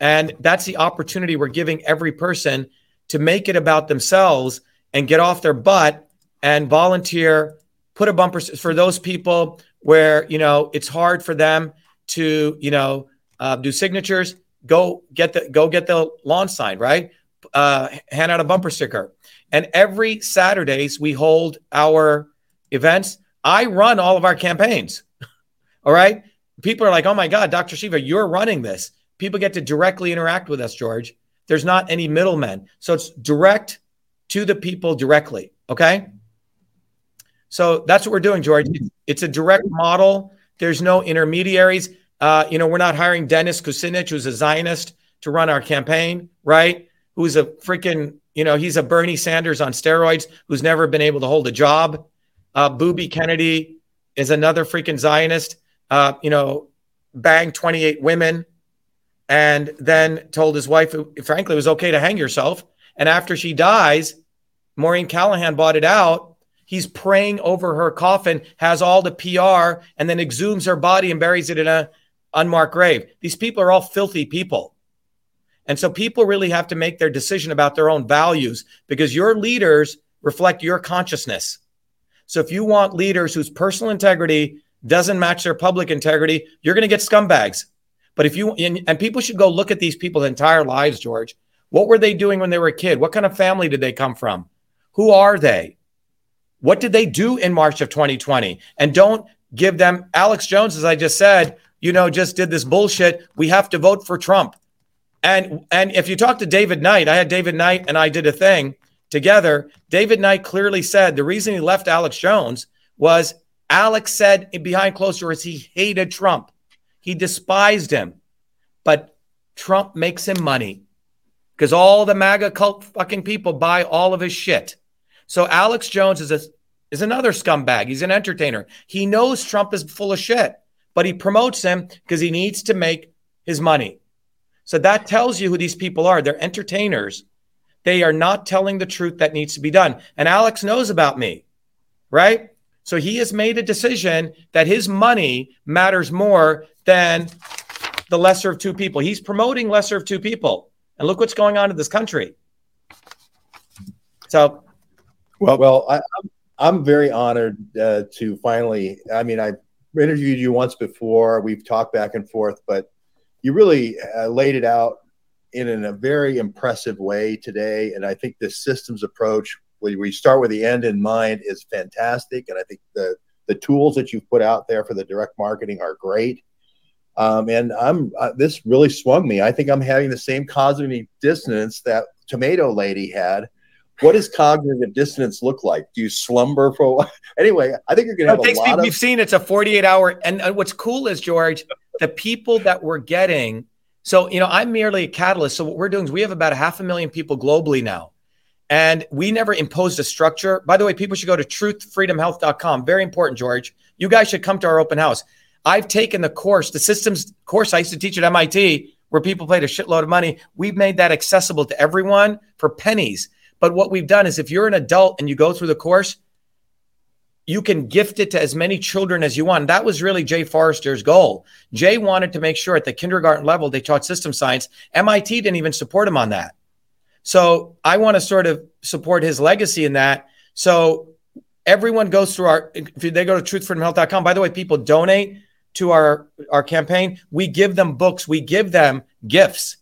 And that's the opportunity we're giving every person to make it about themselves and get off their butt and volunteer, put a bumper for those people where, you know, it's hard for them to, you know, uh, do signatures. Go get the go get the lawn sign, right? Uh, hand out a bumper sticker. And every Saturdays we hold our events. I run all of our campaigns. all right. People are like, oh my God, Dr. Shiva, you're running this. People get to directly interact with us, George. There's not any middlemen. So it's direct to the people directly. Okay. So that's what we're doing, George. It's a direct model. There's no intermediaries. Uh, you know, we're not hiring Dennis Kucinich, who's a Zionist, to run our campaign, right? Who's a freaking, you know, he's a Bernie Sanders on steroids who's never been able to hold a job. Uh, Booby Kennedy is another freaking Zionist, uh, you know, banged 28 women and then told his wife, frankly, it was okay to hang yourself. And after she dies, Maureen Callahan bought it out. He's praying over her coffin, has all the PR, and then exhumes her body and buries it in a unmarked grave. These people are all filthy people. And so people really have to make their decision about their own values because your leaders reflect your consciousness. So if you want leaders whose personal integrity doesn't match their public integrity, you're going to get scumbags. But if you and, and people should go look at these people's entire lives, George. What were they doing when they were a kid? What kind of family did they come from? Who are they? What did they do in March of 2020? And don't give them Alex Jones, as I just said, you know, just did this bullshit. We have to vote for Trump. And and if you talk to David Knight, I had David Knight and I did a thing together. David Knight clearly said the reason he left Alex Jones was Alex said behind closed doors he hated Trump. He despised him. But Trump makes him money because all the MAGA cult fucking people buy all of his shit. So Alex Jones is a is another scumbag. He's an entertainer. He knows Trump is full of shit, but he promotes him because he needs to make his money. So that tells you who these people are. They're entertainers. They are not telling the truth that needs to be done. And Alex knows about me, right? So he has made a decision that his money matters more than the lesser of two people. He's promoting lesser of two people. And look what's going on in this country. So, well, well, I, am I'm very honored uh, to finally. I mean, I interviewed you once before. We've talked back and forth, but you really uh, laid it out in, in a very impressive way today. And I think this systems approach where we start with the end in mind is fantastic. And I think the the tools that you've put out there for the direct marketing are great. Um, and I'm uh, this really swung me. I think I'm having the same cognitive dissonance that Tomato Lady had. What does cognitive dissonance look like? Do you slumber for a while? Anyway, I think you're going to have a lot people, of. We've seen it's a 48 hour. And, and what's cool is George, the people that we're getting. So you know, I'm merely a catalyst. So what we're doing is we have about a half a million people globally now and we never imposed a structure. By the way, people should go to truthfreedomhealth.com. Very important, George. You guys should come to our open house. I've taken the course, the systems course I used to teach at MIT, where people paid a shitload of money. We've made that accessible to everyone for pennies. But what we've done is if you're an adult and you go through the course, you can gift it to as many children as you want. That was really Jay Forrester's goal. Jay wanted to make sure at the kindergarten level they taught system science. MIT didn't even support him on that. So I want to sort of support his legacy in that. So everyone goes through our, if they go to truthfreedomhealth.com, by the way, people donate to our, our campaign. We give them books, we give them gifts.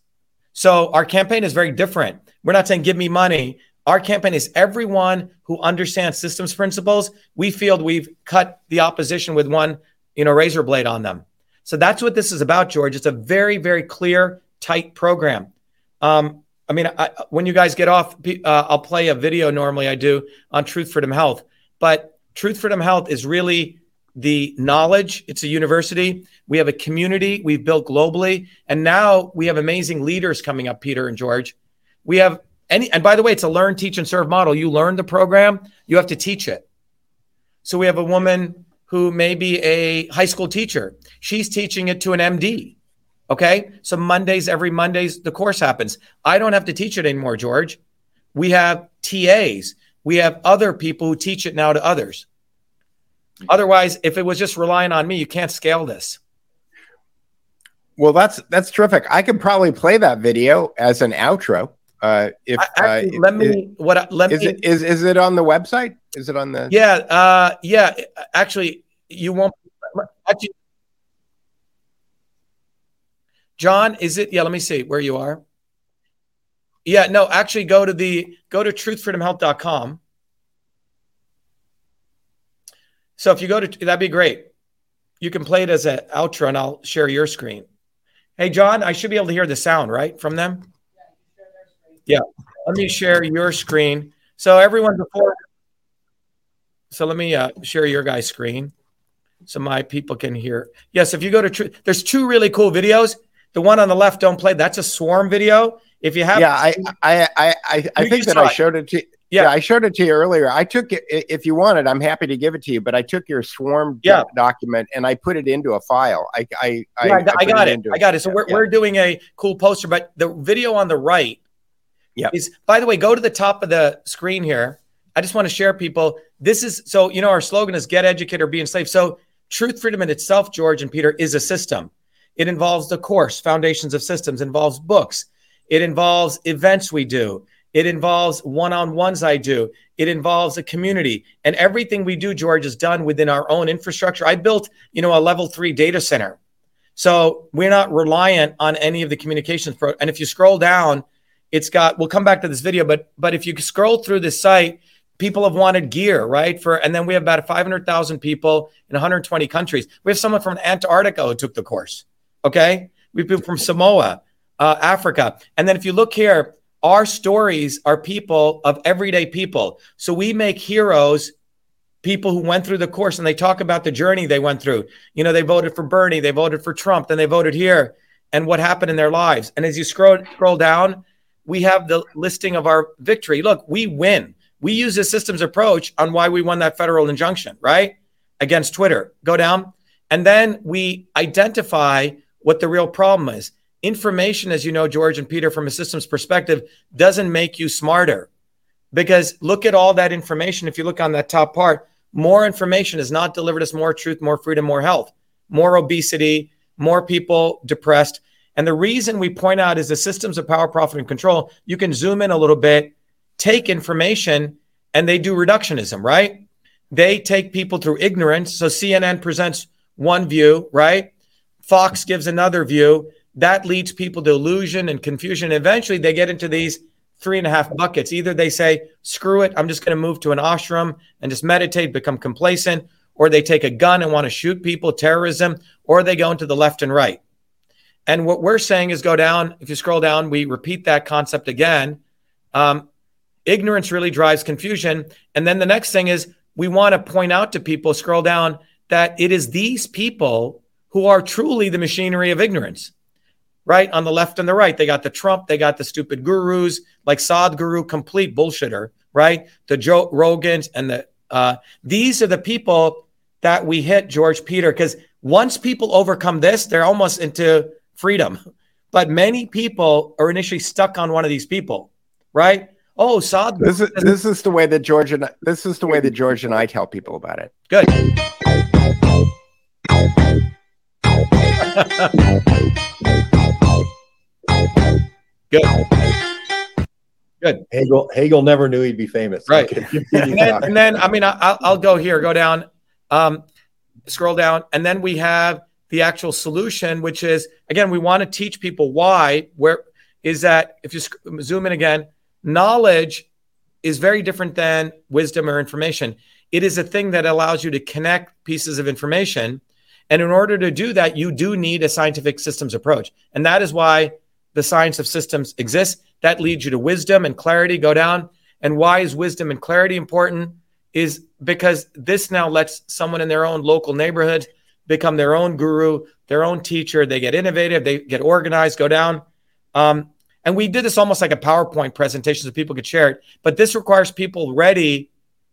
So our campaign is very different. We're not saying give me money. Our campaign is everyone who understands systems principles. We feel we've cut the opposition with one, you know, razor blade on them. So that's what this is about, George. It's a very, very clear, tight program. Um, I mean, I, when you guys get off, uh, I'll play a video normally I do on Truth Freedom Health. But Truth Freedom Health is really the knowledge. It's a university. We have a community we've built globally. And now we have amazing leaders coming up, Peter and George. We have any, and by the way, it's a learn, teach, and serve model. You learn the program, you have to teach it. So we have a woman who may be a high school teacher. She's teaching it to an MD. Okay. So Mondays, every Mondays, the course happens. I don't have to teach it anymore, George. We have TAs. We have other people who teach it now to others. Otherwise, if it was just relying on me, you can't scale this. Well, that's that's terrific. I could probably play that video as an outro. Uh, if actually, uh, let me is, what let is me it is is it on the website? Is it on the? yeah uh yeah actually you won't actually John is it yeah let me see where you are yeah no actually go to the go to truthfreedomhealth.com so if you go to that'd be great you can play it as an outro and I'll share your screen hey John I should be able to hear the sound right from them yeah let me share your screen so everyone before so let me uh, share your guy's screen so my people can hear. Yes, if you go to Truth, there's two really cool videos. The one on the left, don't play. That's a swarm video. If you have, Yeah, I I I I, I think that I showed it to. Yeah. Yeah. I showed it to you earlier. I took it. If you want it, I'm happy to give it to you. But I took your swarm Yeah. document and I put it into a file. I I I, Yeah, I, got- I got it. into I got it. So Yeah, we're, yeah. we're doing a cool poster, but the video on the right Yep. is, by the way, go to the top of the screen here. I just want to share people. This is so, you know, our slogan is get educated or be enslaved. So truth, freedom in itself, George and Peter, is a system. It involves the course, Foundations of Systems, involves books. It involves events we do. It involves one-on-ones I do. It involves a community. And everything we do, George, is done within our own infrastructure. I built, you know, a level three data center. So we're not reliant on any of the communications pro. And if you scroll down, it's got. We'll come back to this video, but but if you scroll through this site, people have wanted gear, right? For and then we have about 500,000 people in 120 countries. We have someone from Antarctica who took the course. Okay, we have people from Samoa, uh, Africa, and then if you look here, our stories are people of everyday people. So we make heroes people who went through the course and they talk about the journey they went through. You know, they voted for Bernie, they voted for Trump, then they voted here and what happened in their lives. And as you scroll scroll down, we have the listing of our victory. Look, we win. We use a systems approach on why we won that federal injunction, right? Against Twitter. Go down. And then we identify what the real problem is. Information, as you know, George and Peter, from a systems perspective, doesn't make you smarter. Because look at all that information. If you look on that top part, more information has not delivered us more truth, more freedom, more health, more obesity, more people depressed. And the reason we point out is the systems of power, profit, and control. You can zoom in a little bit, take information, and they do reductionism, right? They take people through ignorance. So CNN presents one view, right? Fox gives another view. That leads people to illusion and confusion. Eventually, they get into these three and a half buckets. Either they say, screw it, I'm just going to move to an ashram and just meditate, become complacent, or they take a gun and want to shoot people, terrorism, or they go into the left and right. And what we're saying is go down. If you scroll down, we repeat that concept again. Um, ignorance really drives confusion. And then the next thing is we want to point out to people, scroll down, that it is these people who are truly the machinery of ignorance right? On the left and the right, they got the Trump, they got the stupid gurus like Sadhguru, complete bullshitter, right? The Joe Rogans and the uh, these are the people that we hit, George Peter, because once people overcome this, they're almost into freedom. But many people are initially stuck on one of these people, right? Oh, Sadhguru. This is this is the way that George and this is the way that George and I tell people about it. Good. Good. Good. Hegel Hegel never knew he'd be famous. Right. And then, and then I mean, I- I'll, I'll go here, go down, um, scroll down, and then we have the actual solution, which is again, we want to teach people why. Where is that? If you zoom in again, knowledge is very different than wisdom or information. It is a thing that allows you to connect pieces of information. And in order to do that, you do need a scientific systems approach. And that is why the science of systems exists. That leads you to wisdom and clarity. Go down. And why is wisdom and clarity important? Is because this now lets someone in their own local neighborhood become their own guru, their own teacher. They get innovative, they get organized, go down. Um, and we did this almost like a PowerPoint presentation so people could share it. But this requires people ready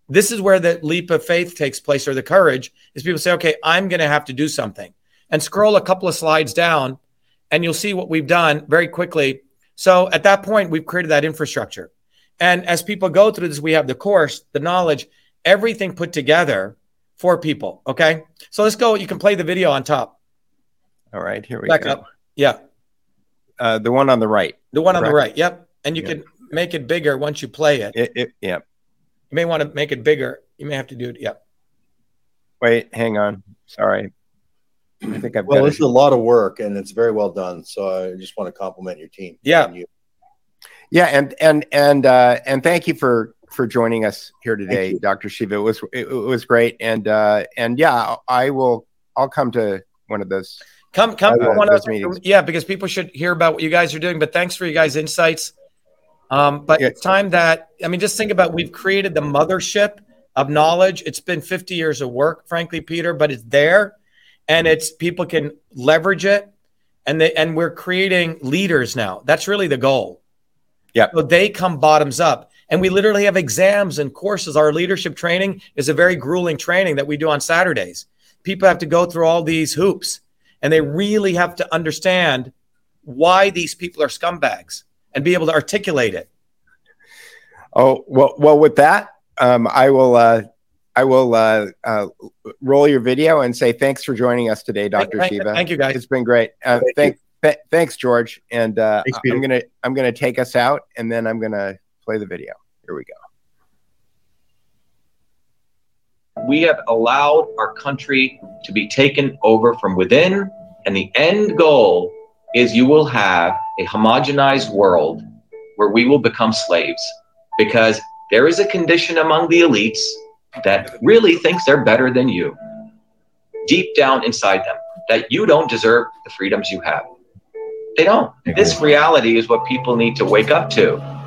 this is where the leap of faith takes place or the courage is people say, okay, I'm going to have to do something and scroll a couple of slides down and you'll see what we've done very quickly. So at that point, we've created that infrastructure. And as people go through this, we have the course, the knowledge, everything put together for people. Okay. So let's go. You can play the video on top. All right, here we Back go. up. Yeah. Uh, the one on the right. The one on the right. Yep. And you Yeah. can make it bigger once you play it. It, it, yeah. You may want to make it bigger. You may have to do it. Yep. Wait, hang on. Sorry. I think I've Well, got this it. is a lot of work and it's very well done. So I just want to compliment your team. Yeah. And you. Yeah, and and and uh, and thank you for for joining us here today. Dr. Shiva. It was it, it was great, and uh, and yeah, I will. I'll come to one of those. Come, come, Uh, one those of meetings. yeah, because people should hear about what you guys are doing. But thanks for you guys' insights. Um, but Yeah. it's time that I mean, just think about we've created the mothership of knowledge. It's been 50 years of work, frankly, Peter, but it's there, and it's people can leverage it, and they and we're creating leaders now. That's really the goal. Yeah. So they come bottoms up. And we literally have exams and courses. Our leadership training is a very grueling training that we do on Saturdays. People have to go through all these hoops and they really have to understand why these people are scumbags and be able to articulate it. Oh well, well. With that, um, I will. Uh, I will uh, uh, roll your video and say thanks for joining us today, Dr. Thank, Shiva. thank you, guys. It's been great. Uh, Thank thank, th- thanks, George. And uh, Thanks, I'm gonna I'm gonna take us out, and then I'm gonna play the video. Here we go. we have allowed our country to be taken over from within, and the end goal is you will have a homogenized world where we will become slaves because there is a condition among the elites that really thinks they're better than you deep down inside them that you don't deserve the freedoms you have. They don't. This reality is what people need to wake up to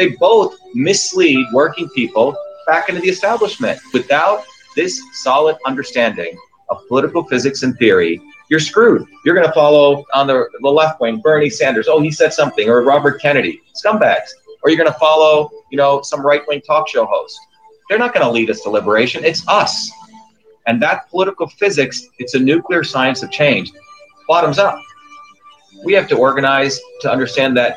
They both mislead working people back into the establishment. Without this solid understanding of political physics and theory, you're screwed. You're going to follow on the, the left wing Bernie Sanders. Oh, he said something, or Robert Kennedy, scumbags. Or you're going to follow, you know, some right wing talk show host. They're not going to lead us to liberation. It's us. And that political physics, it's a nuclear science of change, bottoms up. We have to organize to understand that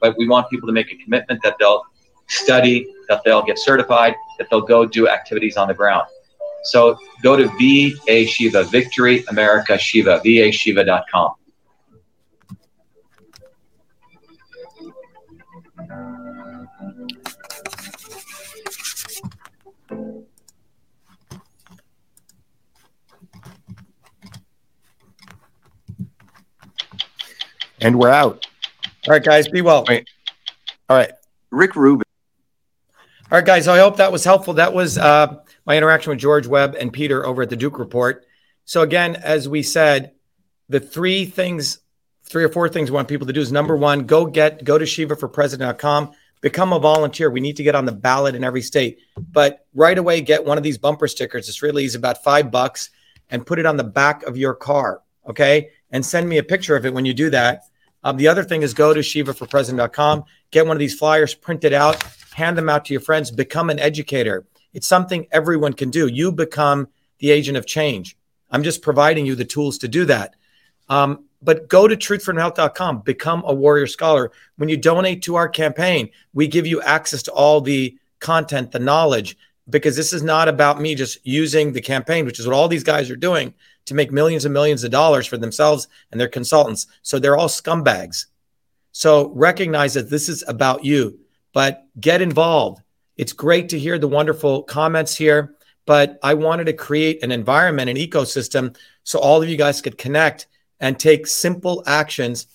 but we want people to make a commitment that they'll study, that they'll get certified, that they'll go do activities on the ground. So go to VA Shiva, Victory America Shiva, vashiva.com. And we're out. All right, guys, be well. Wait. All right. Rick Rubin. All right, guys, I hope that was helpful. That was uh, my interaction with George Webb and Peter over at the Duke Report. So, again, as we said, the three things, three or four things we want people to do is number one, go get, go to shivaforpresident.com, become a volunteer. We need to get on the ballot in every state. But right away, get one of these bumper stickers. It's really easy, about five bucks, and put it on the back of your car. Okay. And send me a picture of it when you do that. Um, the other thing is go to shivaforpresident.com, get one of these flyers, printed out, hand them out to your friends, become an educator. It's something everyone can do. You become the agent of change. I'm just providing you the tools to do that. Um, but go to truthfreedomhealth.com, become a warrior scholar. When you donate to our campaign, we give you access to all the content, the knowledge, because this is not about me just using the campaign, which is what all these guys are doing to make millions and millions of dollars for themselves and their consultants. So they're all scumbags. So recognize that this is about you, but get involved. It's great to hear the wonderful comments here, but I wanted to create an environment, an ecosystem, so all of you guys could connect and take simple actions.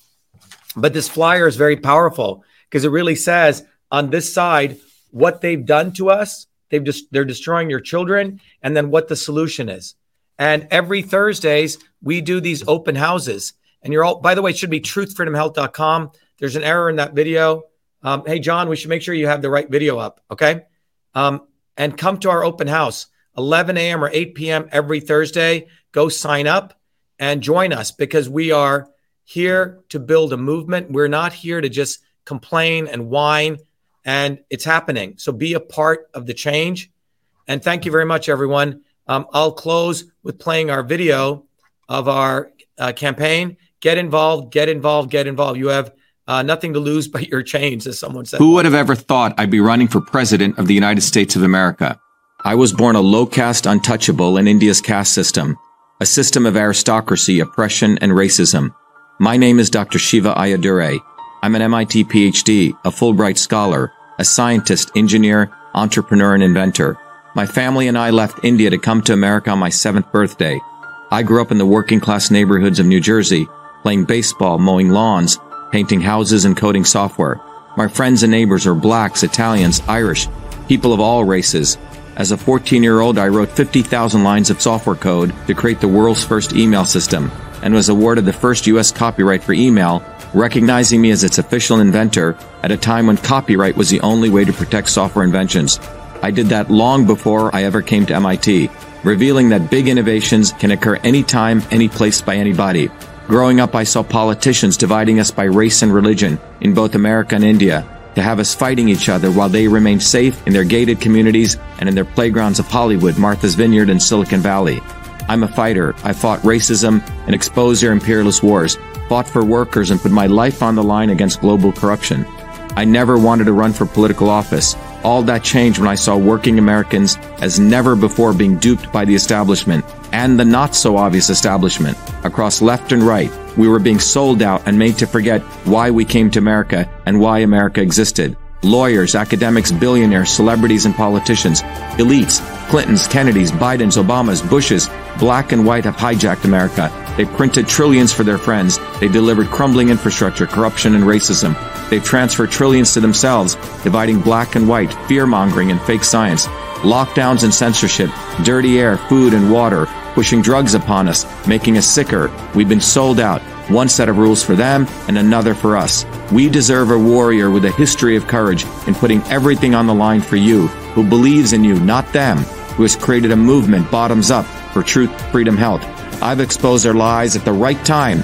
But this flyer is very powerful because it really says on this side what they've done to us. They've just they're destroying your children, and then what the solution is. And every Thursdays, we do these open houses. And you're all, by the way, it should be truthfreedomhealth.com. There's an error in that video. Um, hey, John, we should make sure you have the right video up. Okay. Um, and come to our open house, 11 a.m. or 8 p.m. every Thursday. Go sign up and join us because we are here to build a movement. We're not here to just complain and whine, and it's happening. So be a part of the change. And thank you very much, everyone. Um, I'll close with playing our video of our uh, campaign. Get involved, get involved, get involved. You have uh, nothing to lose but your chains, as someone said. Who would have ever thought I'd be running for president of the United States of America? I was born a low caste untouchable in India's caste system, a system of aristocracy, oppression, and racism. My name is Dr. Shiva Ayyadurai. I'm an MIT PhD, a Fulbright scholar, a scientist, engineer, entrepreneur, and inventor. My family and I left India to come to America on my seventh birthday. I grew up in the working class neighborhoods of New Jersey, playing baseball, mowing lawns, painting houses, and coding software. My friends and neighbors are blacks, Italians, Irish, people of all races. As a 14 year old, I wrote 50,000 lines of software code to create the world's first email system and was awarded the first U.S. copyright for email, recognizing me as its official inventor at a time when copyright was the only way to protect software inventions. I did that long before I ever came to MIT, revealing that big innovations can occur anytime, any place by anybody. Growing up, I saw politicians dividing us by race and religion in both America and India to have us fighting each other while they remained safe in their gated communities and in their playgrounds of Hollywood, Martha's Vineyard, and Silicon Valley. I'm a fighter. I fought racism and exposed their imperialist wars, fought for workers, and put my life on the line against global corruption. I never wanted to run for political office. All that changed when I saw working Americans as never before being duped by the establishment and the not so obvious establishment. Across left and right, we were being sold out and made to forget why we came to America and why America existed. Lawyers, academics, billionaires, celebrities, and politicians, elites, Clintons, Kennedys, Bidens, Obamas, Bushes, black and white have hijacked America. They printed trillions for their friends. They delivered crumbling infrastructure, corruption, and racism. They've transferred trillions to themselves, dividing black and white, fear mongering, and fake science. Lockdowns and censorship, dirty air, food, and water, pushing drugs upon us, making us sicker. We've been sold out. One set of rules for them and another for us. We deserve a warrior with a history of courage in putting everything on the line for you, who believes in you, not them, who has created a movement bottoms up for truth, freedom, health. I've exposed their lies at the right time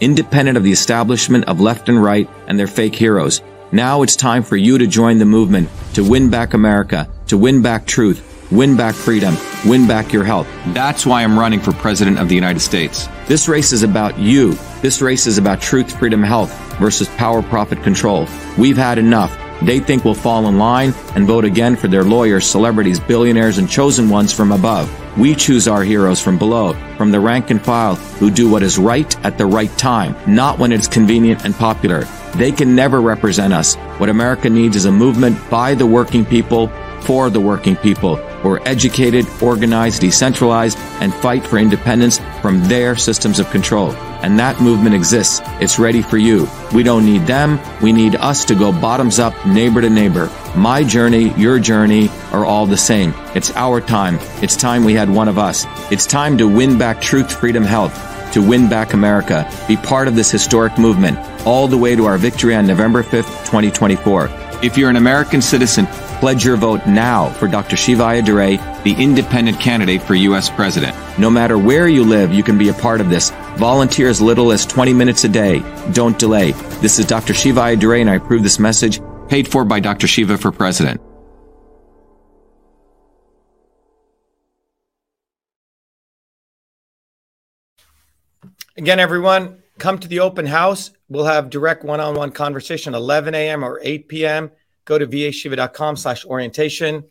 independent of the establishment of left and right and their fake heroes. Now it's time for you to join the movement to win back America, to win back truth, win back freedom, win back your health. That's why I'm running for President of the United States. This race is about you. This race is about truth, freedom, health versus power, profit, control. We've had enough. They think we'll fall in line and vote again for their lawyers, celebrities, billionaires, and chosen ones from above. We choose our heroes from below, from the rank and file, who do what is right at the right time, not when it's convenient and popular. They can never represent us. What America needs is a movement by the working people, for the working people, who are educated, organized, decentralized, and fight for independence from their systems of control. And that movement exists. It's ready for you. We don't need them. We need us to go bottoms up, neighbor to neighbor. My journey, your journey are all the same. It's our time. It's time we had one of us. It's time to win back truth, freedom, health, to win back America. Be part of this historic movement all the way to our victory on November 5th, 2024. If you're an American citizen, pledge your vote now for Dr. Shiva Ayyadurai, the independent candidate for U.S. President. No matter where you live, you can be a part of this. Volunteer as little as 20 minutes a day. Don't delay. This is Dr. Shiva Ayyadurai, and I approve this message paid for by Dr. Shiva for President. Again, everyone, come to the open house. We'll have direct one-on-one conversation, 11 a.m. or 8 p.m. Go to vashiva.com slash orientation.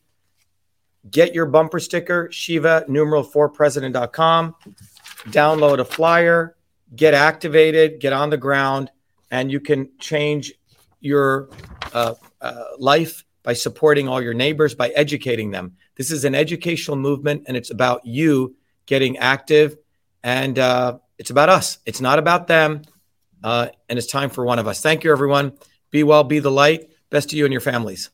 Get your bumper sticker, Shiva numeral for president.com. Download a flyer, get activated, get on the ground, and you can change your uh, uh, life by supporting all your neighbors, by educating them. This is an educational movement, and it's about you getting active, and uh, it's about us. It's not about them, uh, and it's time for one of us. Thank you, everyone. Be well, be the light. Best to you and your families.